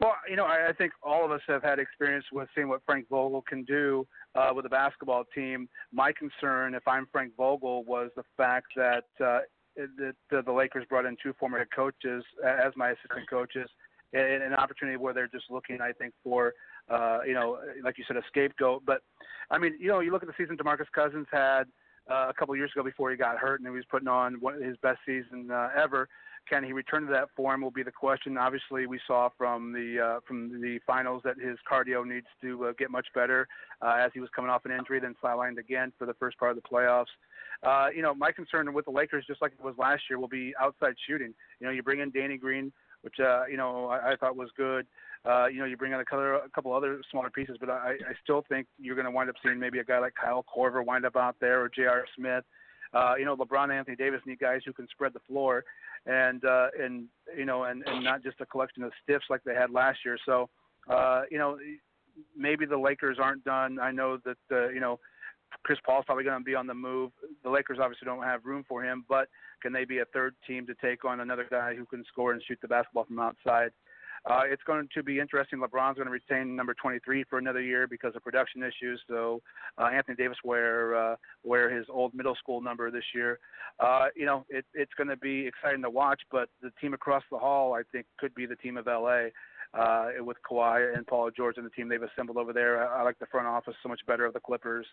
Well, you know, I, I think all of us have had experience with seeing what Frank Vogel can do uh, with a basketball team. My concern, if I'm Frank Vogel, was the fact that uh, the, the, Lakers brought in two former head coaches as my assistant coaches, and an opportunity where they're just looking, I think, for uh, you know, like you said, a scapegoat. But I mean, you know, you look at the season DeMarcus Cousins had uh, a couple years ago before he got hurt, and he was putting on one his best season uh, ever. Can he return to that form? Will be the question. Obviously, we saw from the uh, from the finals that his cardio needs to uh, get much better uh, as he was coming off an injury, then sidelined again for the first part of the playoffs. Uh, you know, my concern with the Lakers, just like it was last year, will be outside shooting. You know, you bring in Danny Green, which uh, you know I, I thought was good. Uh, you know, you bring in a couple, a couple other smaller pieces, but I, I still think you're going to wind up seeing maybe a guy like Kyle Korver wind up out there or J.R. Smith. Uh, you know, LeBron Anthony Davis need guys who can spread the floor and uh, and you know, and and not just a collection of stiffs like they had last year. So, uh, you know, maybe the Lakers aren't done. I know that uh, you know. Chris Paul's probably going to be on the move. The Lakers obviously don't have room for him, but can they be a third team to take on another guy who can score and shoot the basketball from outside? Uh, it's going to be interesting. LeBron's going to retain number 23 for another year because of production issues. So uh, Anthony Davis wear uh, wear his old middle school number this year. Uh, you know, it, it's going to be exciting to watch. But the team across the hall, I think, could be the team of LA. Uh, with Kawhi and Paul George and the team they've assembled over there, I, I like the front office so much better of the Clippers.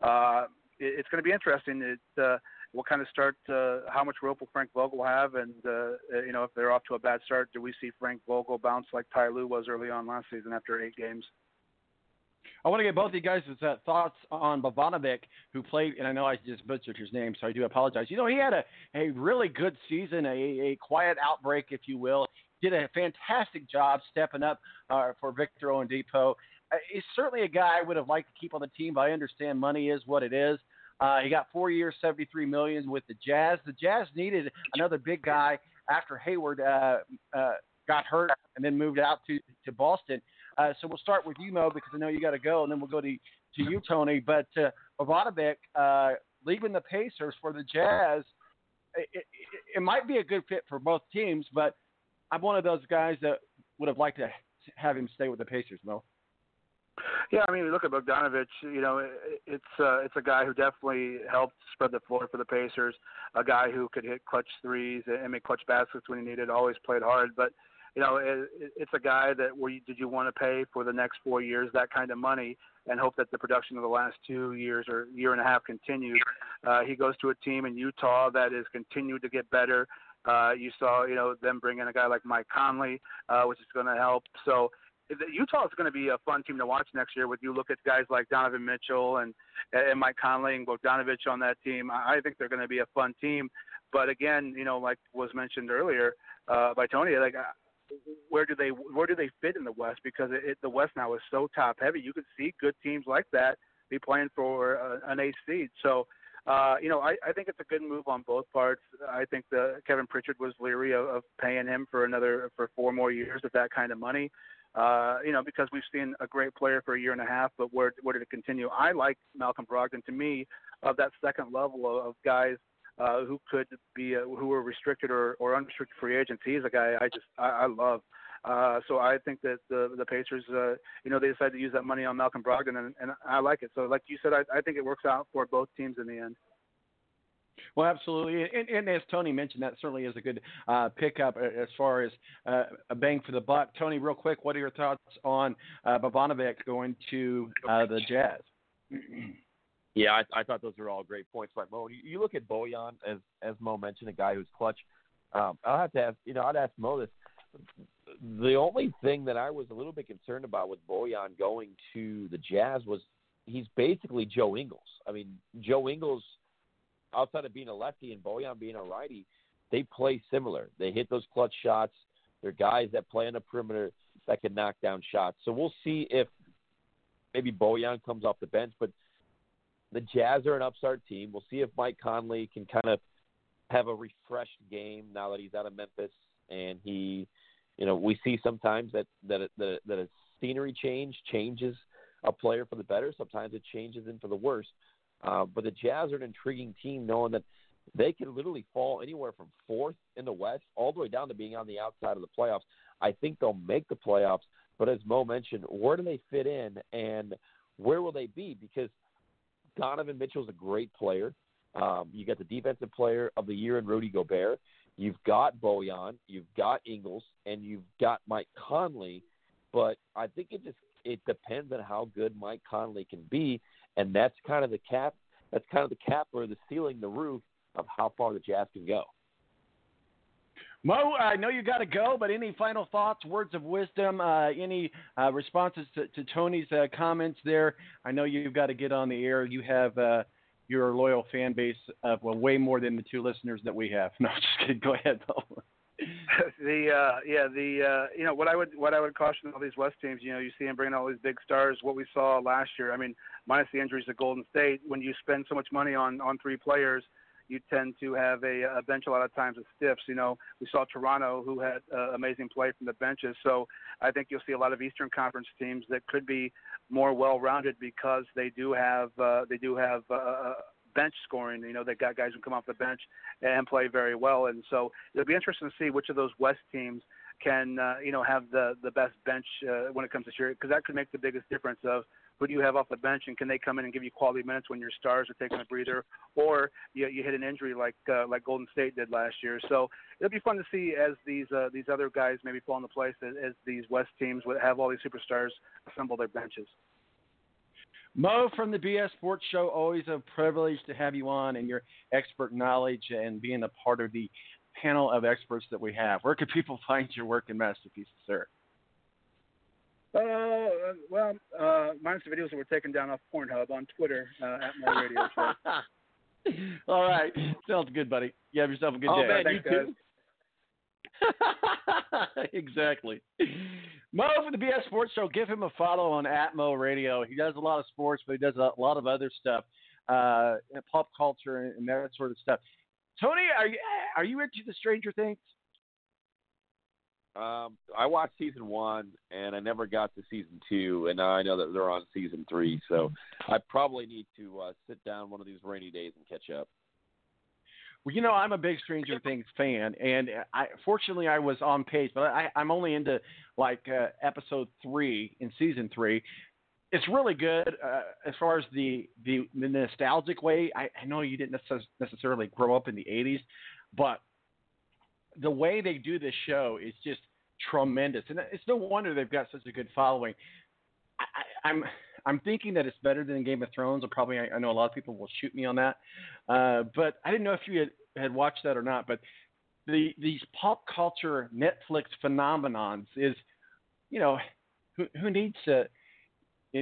Uh, it, it's going to be interesting. It, uh, what kind of start, uh, how much rope will Frank Vogel have? And, uh, you know, if they're off to a bad start, do we see Frank Vogel bounce like Ty Lue was early on last season after eight games? I want to get both of you guys' uh, thoughts on Bogdanovic, who played, and I know I just butchered his name, so I do apologize. You know, he had a, a really good season, a, a quiet outbreak, if you will. Did a fantastic job stepping up uh, for Victor Oladipo. Uh, he's certainly a guy I would have liked to keep on the team, but I understand money is what it is. Uh, he got four years, seventy-three million with the Jazz. The Jazz needed another big guy after Hayward uh, uh, got hurt and then moved out to to Boston. Uh, so we'll start with you, Mo, because I know you got to go, and then we'll go to to you, Tony. But uh, uh, leaving the Pacers for the Jazz, it, it, it might be a good fit for both teams. But I'm one of those guys that would have liked to have him stay with the Pacers, Mo. Yeah, I mean, look at Bogdanovic. You know, it's uh, it's a guy who definitely helped spread the floor for the Pacers. A guy who could hit clutch threes and make clutch baskets when he needed. Always played hard, but you know, it, it's a guy that where you, did you want to pay for the next four years that kind of money and hope that the production of the last two years or year and a half continues. Uh, he goes to a team in Utah that is continued to get better. Uh, you saw, you know, them bring in a guy like Mike Conley, uh, which is going to help. So Utah is going to be a fun team to watch next year. With you look at guys like Donovan Mitchell and and Mike Conley and Bogdanovic on that team, I think they're going to be a fun team. But again, you know, like was mentioned earlier uh, by Tony, like uh, where do they where do they fit in the West? Because it, it, the West now is so top heavy. You could see good teams like that be playing for uh, an eighth seed. So. Uh, you know, I, I think it's a good move on both parts. I think the Kevin Pritchard was leery of, of paying him for another for four more years with that kind of money. Uh, you know, because we've seen a great player for a year and a half, but where where did it continue? I like Malcolm Brogdon. To me, of that second level of, of guys uh, who could be uh, who were restricted or, or unrestricted free agents. He's a guy I just I, I love. Uh, so I think that the the Pacers, uh, you know, they decided to use that money on Malcolm Brogdon, and, and I like it. So, like you said, I, I think it works out for both teams in the end. Well, absolutely, and, and, as Tony mentioned, that certainly is a good uh, pickup as far as uh, a bang for the buck. Tony, real quick, what are your thoughts on uh, going to uh, the Jazz? Yeah, I, I, thought those were all great points by Mo. You, you, look at Bojan as as Mo mentioned, a guy who's clutch. Um, I'll have to ask, you know, I'd ask Mo this. The only thing that I was a little bit concerned about with Bojan going to the Jazz was he's basically Joe Ingles. I mean, Joe Ingles – outside of being a lefty and Bojan being a righty, they play similar. They hit those clutch shots. They're guys that play on the perimeter that can knock down shots. So we'll see if maybe Bojan comes off the bench, but the Jazz are an upstart team. We'll see if Mike Conley can kind of have a refreshed game now that he's out of Memphis and he, you know, we see sometimes that that that, that a scenery change changes a player for the better. Sometimes it changes him for the worse. Uh, but the Jazz are an intriguing team, knowing that they can literally fall anywhere from fourth in the West all the way down to being on the outside of the playoffs. I think they'll make the playoffs, but as Mo mentioned, where do they fit in and where will they be? Because Donovan Mitchell's a great player. Um, you got the defensive player of the year in Rudy Gobert. You've got Bojan, you've got Ingles, and you've got Mike Conley. But I think it just it depends on how good Mike Conley can be, and that's kind of the cap. That's kind of the cap or the ceiling, the roof of how far the Jazz can go. Mo, I know you got to go, but any final thoughts, words of wisdom, uh, any uh, responses to, to Tony's uh, comments there? I know you've got to get on the air. You have uh, your loyal fan base of well, way more than the two listeners that we have. No, just kidding. Go ahead, Mo. the uh yeah the uh you know what I would what I would caution all these West teams you know you see them bringing all these big stars what we saw last year I mean minus the injuries to Golden State when you spend so much money on on three players you tend to have a, a bench a lot of times of stiffs. You know, we saw Toronto who had uh, amazing play from the benches. So I think you'll see a lot of Eastern Conference teams that could be more well-rounded because they do have uh, they do have uh, bench scoring. You know, they got guys who come off the bench and play very well. And so it'll be interesting to see which of those West teams can uh, you know have the the best bench uh, when it comes to shooting because that could make the biggest difference of who do you have off the bench and can they come in and give you quality minutes when your stars are taking a breather or you, you hit an injury like uh, like Golden State did last year. So it'll be fun to see as these uh, these other guys maybe fall into place as, as these West teams would have all these superstars assemble their benches. Mo from the BS Sports Show, always a privilege to have you on and your expert knowledge and being a part of the panel of experts that we have. Where can people find your work and masterpieces, sir? Uh, well, uh, minus the videos that were taken down off Pornhub on Twitter uh, at Mo Radio Show. All right, sounds good, buddy. You have yourself a good oh, day. Man, Thanks, you guys. exactly. Mo for the BS Sports Show. Give him a follow on at Mo Radio. He does a lot of sports, but he does a lot of other stuff, uh, pop culture and that sort of stuff. Tony, are you are you into the Stranger Things? Um, I watched season one, and I never got to season two, and now I know that they're on season three. So I probably need to uh, sit down one of these rainy days and catch up. Well, you know, I'm a big Stranger Things fan, and I fortunately I was on page, but I, I'm only into like uh, episode three in season three. It's really good uh, as far as the, the the nostalgic way. I, I know you didn't necess- necessarily grow up in the '80s, but the way they do this show is just tremendous, and it's no wonder they've got such a good following. I, I, I'm I'm thinking that it's better than Game of Thrones. Or probably I, I know a lot of people will shoot me on that, uh, but I didn't know if you had, had watched that or not. But the these pop culture Netflix phenomenons is, you know, who who needs to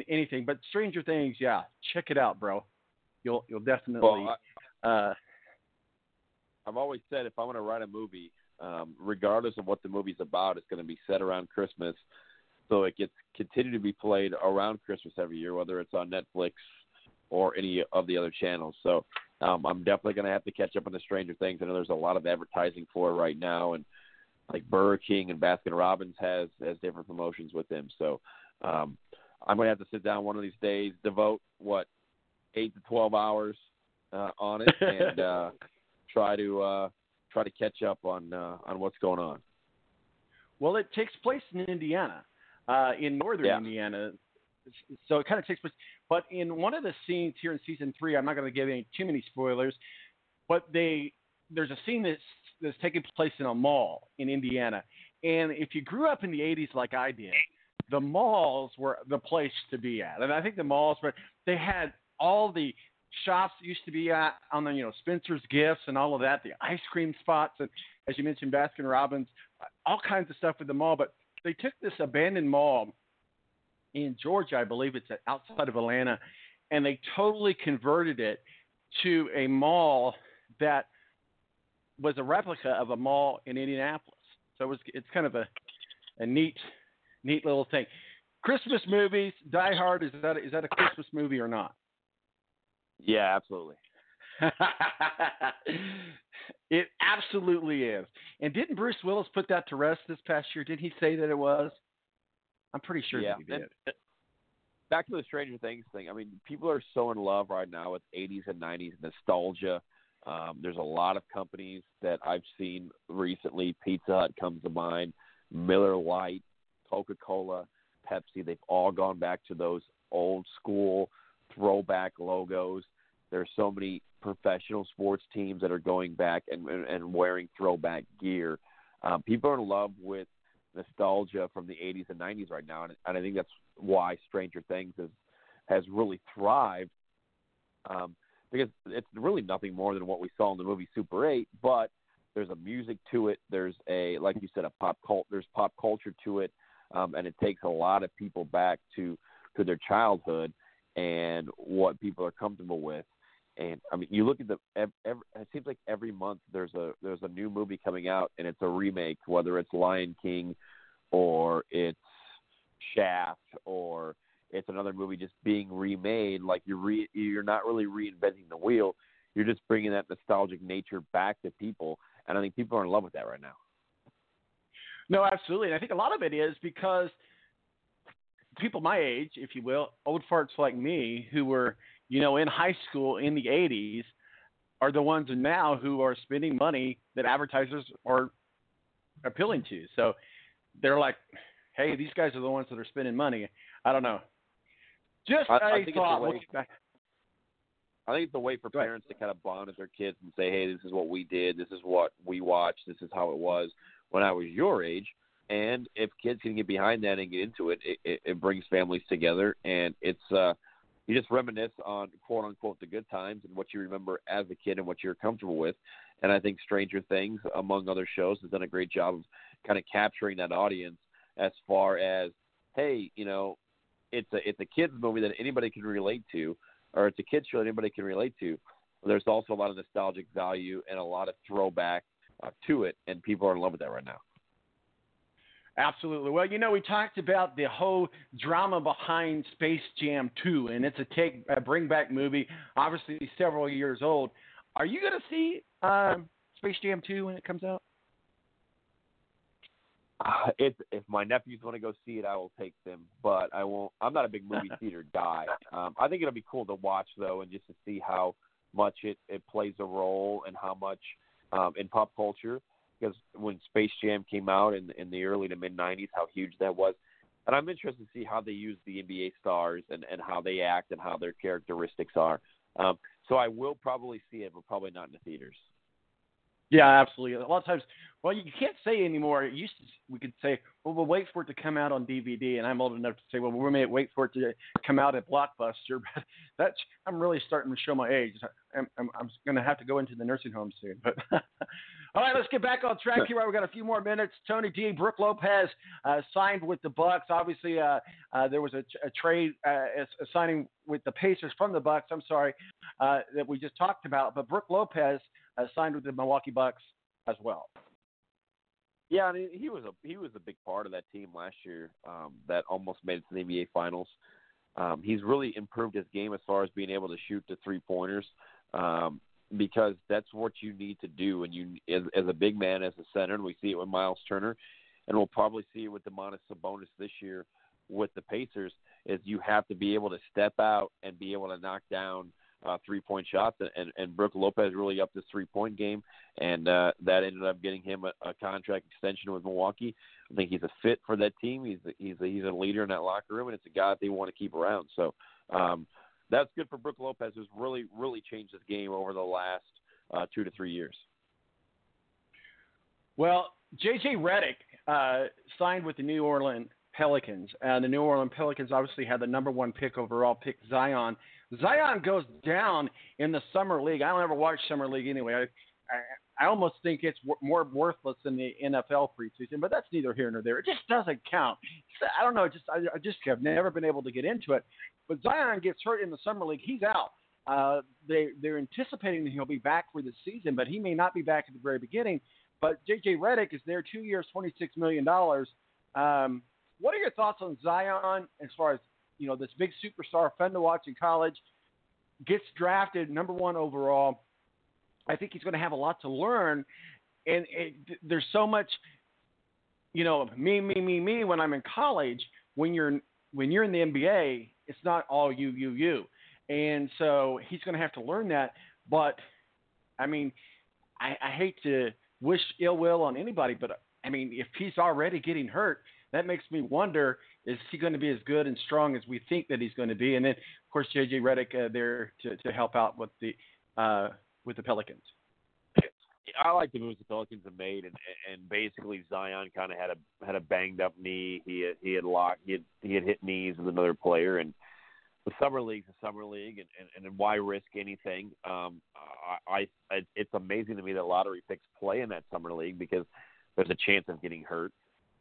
anything but Stranger Things? Yeah, check it out, bro. You'll you'll definitely. Well, I, uh, I've always said if I'm going to write a movie, um, regardless of what the movie's about, it's going to be set around Christmas, so it gets continued to be played around Christmas every year, whether it's on Netflix or any of the other channels. So um, I'm definitely going to have to catch up on the Stranger Things. I know there's a lot of advertising for it right now, and like Burger King and Baskin Robbins has has different promotions with them. So um, I'm going to have to sit down one of these days, devote what eight to twelve hours uh, on it, and uh, try to uh, try to catch up on uh, on what's going on. Well, it takes place in Indiana, uh, in northern Yeah. Indiana. So it kind of takes place. But in one of the scenes here in season three, I'm not going to give any too many spoilers, but they there's a scene that's that's taking place in a mall in Indiana. And if you grew up in the 80s like I did, the malls were the place to be at. And I think the malls were they had all the shops used to be at on the you know Spencer's Gifts and all of that, the ice cream spots, and as you mentioned, Baskin Robbins, all kinds of stuff at the mall. But they took this abandoned mall in Georgia, I believe it's outside of Atlanta, and they totally converted it to a mall that was a replica of a mall in Indianapolis. So it was it's kind of a a neat neat little thing. Christmas movies, Die Hard is that is that a Christmas movie or not? Yeah, absolutely. it absolutely is. And didn't Bruce Willis put that to rest this past year? Did he say that it was? I'm pretty sure yeah. that he did. And- Back to the Stranger Things thing. I mean, people are so in love right now with 80s and 90s nostalgia. Um, there's a lot of companies that I've seen recently. Pizza Hut comes to mind, Miller Lite, Coca Cola, Pepsi. They've all gone back to those old school throwback logos. There's so many professional sports teams that are going back and, and, wearing throwback gear. Um, people are in love with nostalgia from the 80s and 90s right now, and, and I think that's why Stranger Things has has really thrived. Um, because it's really nothing more than what we saw in the movie Super 8, but there's a music to it. There's a like you said a pop cult. There's pop culture to it, um, and it takes a lot of people back to to their childhood and what people are comfortable with. And I mean, you look at the. Every, it seems like every month there's a there's a new movie coming out, and it's a remake, whether it's Lion King, or it's Shaft, or it's another movie just being remade. Like you're re, you're not really reinventing the wheel. You're just bringing that nostalgic nature back to people, and I think people are in love with that right now. No, absolutely. And I think a lot of it is because people my age, if you will, old farts like me who were, you know, in high school in the 80s are the ones now who are spending money that advertisers are appealing to. So they're like, hey, these guys are the ones that are spending money. I don't know. Just I, think thought. It's a way, looking back. I think it's a way for parents to kind of bond with their kids and say, "Hey, this is what we did. This is what we watched. This is how it was when I was your age." And if kids can get behind that and get into it, it, it, brings families together, and it's uh, you just reminisce on quote unquote the good times and what you remember as a kid and what you're comfortable with. And I think Stranger Things, among other shows, has done a great job of kind of capturing that audience as far as, hey, you know, it's a it's a kids movie that anybody can relate to, or it's a kids show that anybody can relate to. There's also a lot of nostalgic value and a lot of throwback uh, to it, and people are in love with that right now. Absolutely. Well, you know, we talked about the whole drama behind Space Jam 2, and it's a take a bring back movie, obviously several years old. Are you going to see um, Space Jam 2 when it comes out? Uh, if if my nephews want to go see it, I will take them. But I won't. I'm not a big movie theater guy. Um, I think it'll be cool to watch though, and just to see how much it it plays a role and how much um, in pop culture. Because when Space Jam came out in in the early to mid '90s, how huge that was. And I'm interested to see how they use the NBA stars and and how they act and how their characteristics are. Um, so I will probably see it, but probably not in the theaters. Yeah, absolutely. A lot of times, well, you can't say anymore. It used to, we could say, well, we'll wait for it to come out on DVD, and I'm old enough to say, well, we may wait for it to come out at Blockbuster. But that's I'm really starting to show my age. I'm I'm, I'm going to have to go into the nursing home soon. But all right, let's get back on track here. We've got a few more minutes. Tony D. Brooke Lopez uh, signed with the Bucks. Obviously, uh, uh, there was a, a trade uh, a signing with the Pacers from the Bucks. I'm sorry uh, that we just talked about, but Brooke Lopez uh, signed with the Milwaukee Bucks as well. Yeah, I mean, he was a he was a big part of that team last year um, that almost made it to the NBA Finals. Um, he's really improved his game as far as being able to shoot the three pointers um, because that's what you need to do. And you, as, as a big man, as a center, and we see it with Miles Turner, and we'll probably see it with Domantas Sabonis this year with the Pacers. Is you have to be able to step out and be able to knock down uh, three point shots, and, and Brooke Lopez really upped his three point game, and uh, that ended up getting him a, a contract extension with Milwaukee. I think he's a fit for that team. He's a, he's a, he's a leader in that locker room, and it's a guy that they want to keep around. So um, that's good for Brooke Lopez, who's really really changed his game over the last uh, two to three years. Well, JJ Redick uh, signed with the New Orleans Pelicans, and the New Orleans Pelicans obviously had the number one pick overall, pick Zion. Zion goes down in the summer league. I don't ever watch summer league anyway. I, I, I almost think it's w- more worthless than the NFL preseason, but that's neither here nor there. It just doesn't count. I don't know. Just I, I just have never been able to get into it. But Zion gets hurt in the summer league. He's out. Uh, they they're anticipating that he'll be back for the season, but he may not be back at the very beginning. But JJ Redick is there, two years, twenty six million dollars. Um, what are your thoughts on Zion as far as you know this big superstar, fun to watch in college, gets drafted number one overall? I think he's going to have a lot to learn, and it, there's so much, you know, me, me, me, me. When I'm in college, when you're when you're in the NBA, it's not all you, you, you, and so he's going to have to learn that. But I mean, I, I hate to wish ill will on anybody, but I mean, if he's already getting hurt, that makes me wonder: is he going to be as good and strong as we think that he's going to be? And then, of course, JJ Redick uh, there to, to help out with the uh, with the Pelicans. I like the moves the Pelicans have made, and and basically Zion kind of had a had a banged up knee. He had, he had locked he had he had hit knees with another player, and the summer league's a summer league, and and, and why risk anything? Um, I, I it's amazing to me that lottery picks play in that summer league because there's a chance of getting hurt.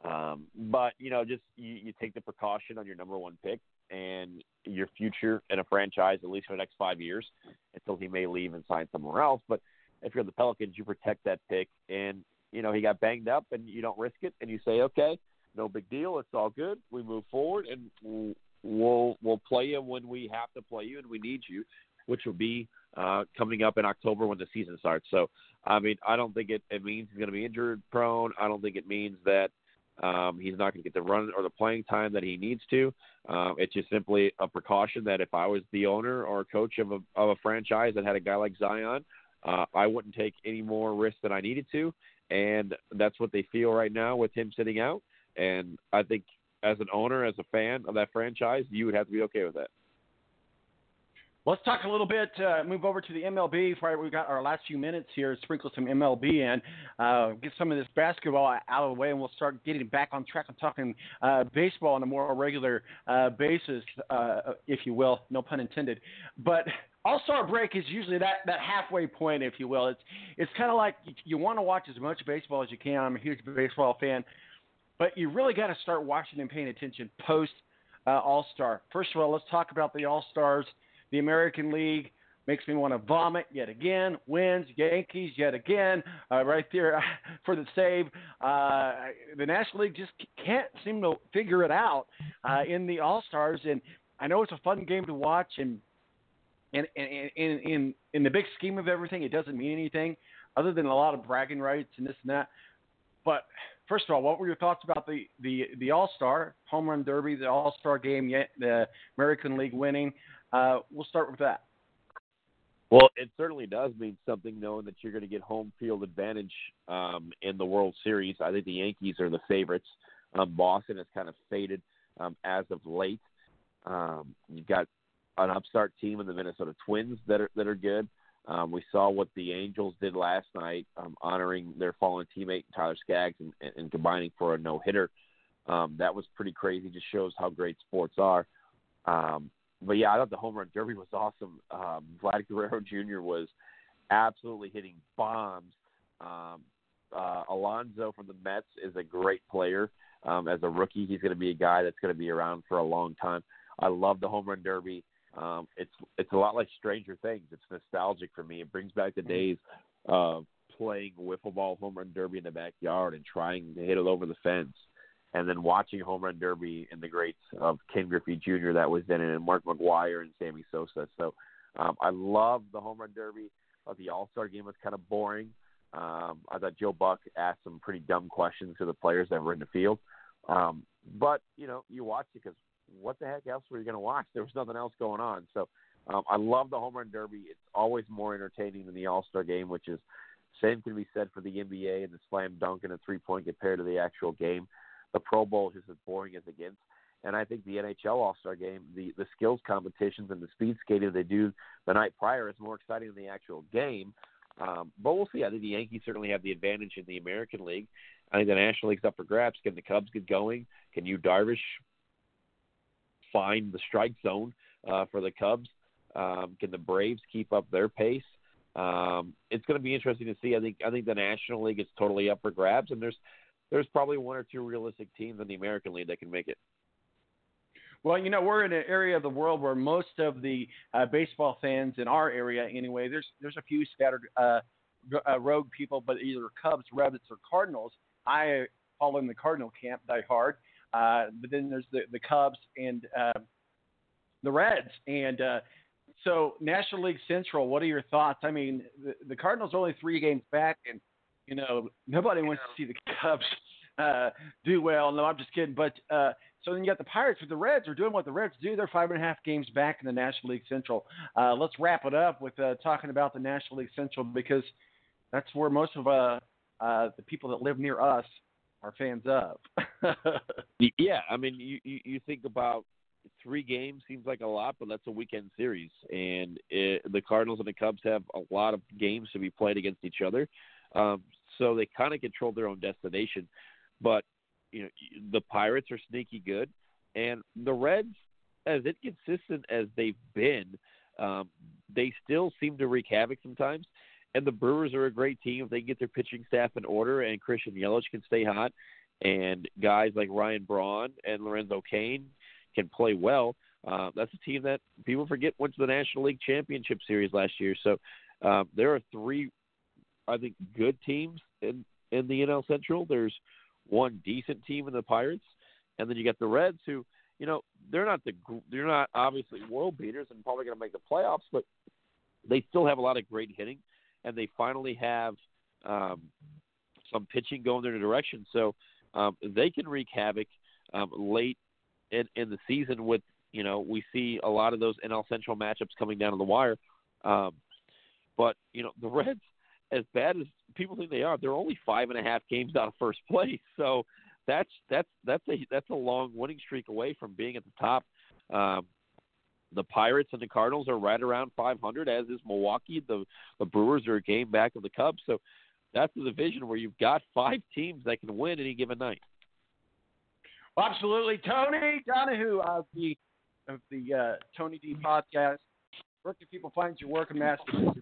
Um, but you know, just you, you take the precaution on your number one pick and your future in a franchise at least for the next five years until he may leave and sign somewhere else. But if you're the Pelicans, you protect that pick, and you know he got banged up, and you don't risk it, and you say, okay, no big deal, it's all good. We move forward, and we'll we'll play you when we have to play you, and we need you, which will be uh, coming up in October when the season starts. So, I mean, I don't think it, it means he's going to be injured prone. I don't think it means that um, he's not going to get the run or the playing time that he needs to. Um, it's just simply a precaution that if I was the owner or coach of a, of a franchise that had a guy like Zion, uh, I wouldn't take any more risk than I needed to. And that's what they feel right now with him sitting out. And I think as an owner, as a fan of that franchise, you would have to be okay with that. Let's talk a little bit, uh, move over to the MLB. We've got our last few minutes here, sprinkle some MLB in, uh, get some of this basketball out of the way, and we'll start getting back on track and talking uh, baseball on a more regular uh, basis, uh, if you will, no pun intended. But all Star break is usually that, that halfway point, if you will. It's it's kind of like you, you want to watch as much baseball as you can. I'm a huge baseball fan, but you really got to start watching and paying attention post uh, All Star. First of all, let's talk about the All Stars. The American League makes me want to vomit yet again. Wins, Yankees yet again, uh, right there for the save. Uh, the National League just can't seem to figure it out uh, in the All Stars, and I know it's a fun game to watch, and in in in in the big scheme of everything, it doesn't mean anything other than a lot of bragging rights and this and that. But first of all, what were your thoughts about the the the All Star Home Run Derby, the All Star game, the American League winning? Uh, we'll start with that. Well, it certainly does mean something knowing that you're going to get home field advantage um, in the World Series. I think the Yankees are the favorites. Um, Boston has kind of faded um, as of late. Um, you've got an upstart team in the Minnesota Twins that are that are good. Um, we saw what the Angels did last night, um, honoring their fallen teammate Tyler Skaggs and, and combining for a no hitter. Um, that was pretty crazy. Just shows how great sports are. Um, but yeah, I thought the home run derby was awesome. Um, Vlad Guerrero Jr. was absolutely hitting bombs. Um, uh, Alonso from the Mets is a great player. Um, as a rookie, he's going to be a guy that's going to be around for a long time. I love the home run derby. Um, it's it's a lot like Stranger Things. It's nostalgic for me. It brings back the days of playing wiffle ball home run derby in the backyard and trying to hit it over the fence and then watching home run derby and the greats of Ken Griffey Jr. that was then in and Mark McGwire and Sammy Sosa. So um, I love the home run derby. But the All Star game was kind of boring. Um, I thought Joe Buck asked some pretty dumb questions to the players that were in the field. Um, but you know, you watch it because what the heck else were you going to watch? There was nothing else going on. So um, I love the home run derby. It's always more entertaining than the All Star game, which is same can be said for the NBA and the slam dunk and a three point compared to the actual game the Pro Bowl is as boring as it gets. And I think the NHL All Star Game, the the skills competitions and the speed skating they do the night prior is more exciting than the actual game. Um, but we'll see. I think the Yankees certainly have the advantage in the American League. I think the National League's up for grabs. Can the Cubs get going? Can Yu Darvish find the strike zone uh, for the Cubs? Um, can the Braves keep up their pace? Um, it's going to be interesting to see. I think I think the National League is totally up for grabs, and there's there's probably one or two realistic teams in the American League that can make it. Well, you know, we're in an area of the world where most of the uh, baseball fans in our area, anyway, there's there's a few scattered uh, uh, rogue people, but either Cubs, Rabbits, or Cardinals. I fall in the Cardinal camp, die hard. Uh, but then there's the the Cubs and uh, the Reds, and uh, so National League Central. What are your thoughts? I mean, the, the Cardinals are only three games back, and you know, nobody wants to see the Cubs uh, do well. No, I'm just kidding. But uh, So then you got the Pirates, but the Reds are doing what the Reds do. They're five and a half games back in the National League Central. Uh, let's wrap it up with uh, talking about the National League Central because that's where most of uh, uh, the people that live near us are fans of. yeah, I mean, you, you you think about three games seems like a lot, but that's a weekend series, and it, the Cardinals and the Cubs have a lot of games to be played against each other, um, so they kind of control their own destination. But you know, the Pirates are sneaky good, and the Reds, as inconsistent as they've been, um, they still seem to wreak havoc sometimes. And the Brewers are a great team if they get their pitching staff in order, and Christian Yelich can stay hot, and guys like Ryan Braun and Lorenzo Cain can play well. Uh, that's a team that people forget went to the National League Championship Series last year. So uh, there are three, I think, good teams in in the NL Central. There's one decent team in the Pirates, and then you got the Reds, who you know they're not the they're not obviously world beaters and probably going to make the playoffs, but they still have a lot of great hitting, and they finally have um, some pitching going their direction, so um, they can wreak havoc um, late in, in the season. With you know we see a lot of those NL Central matchups coming down to the wire, um, but you know the Reds as bad as people think they are, they're only five and a half games out of first place. So that's that's that's a that's a long winning streak away from being at the top. Um, the Pirates and the Cardinals are right around 500, as is Milwaukee. The the Brewers are a game back of the Cubs. So that's a division where you've got five teams that can win any given night. Well, absolutely, Tony Donahue of the of the uh, Tony D podcast. Where can people find your work in Massachusetts?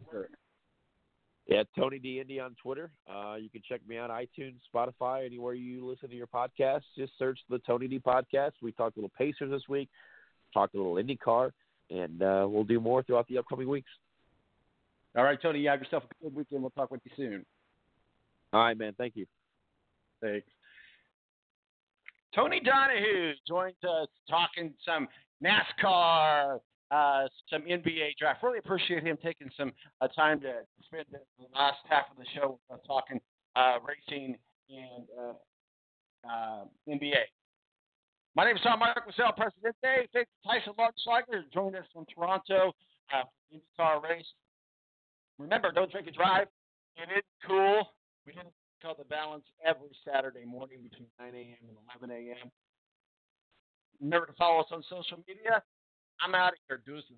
Yeah, Tony D Indy on Twitter. Uh, you can check me on iTunes, Spotify, anywhere you listen to your podcast. Just search the Tony D podcast. We talked a little Pacers this week, talked a little IndyCar, and uh, we'll do more throughout the upcoming weeks. All right, Tony. You have yourself a good weekend. We'll talk with you soon. All right, man. Thank you. Thanks. Tony Donahue joined us talking some NASCAR, uh, some NBA draft. Really appreciate him taking some uh, time to spend the last half of the show uh, talking racing and uh, uh, NBA. My name is Tom Mark President Presidente. Thanks to Tyson Lautenschlager, who joined us from Toronto uh, IndyCar race. Remember, don't drink and drive. It is cool. We didn't call the balance every Saturday morning between 9 a.m. and 11 a.m. Remember to follow us on social media. I'm out of here. Deuces.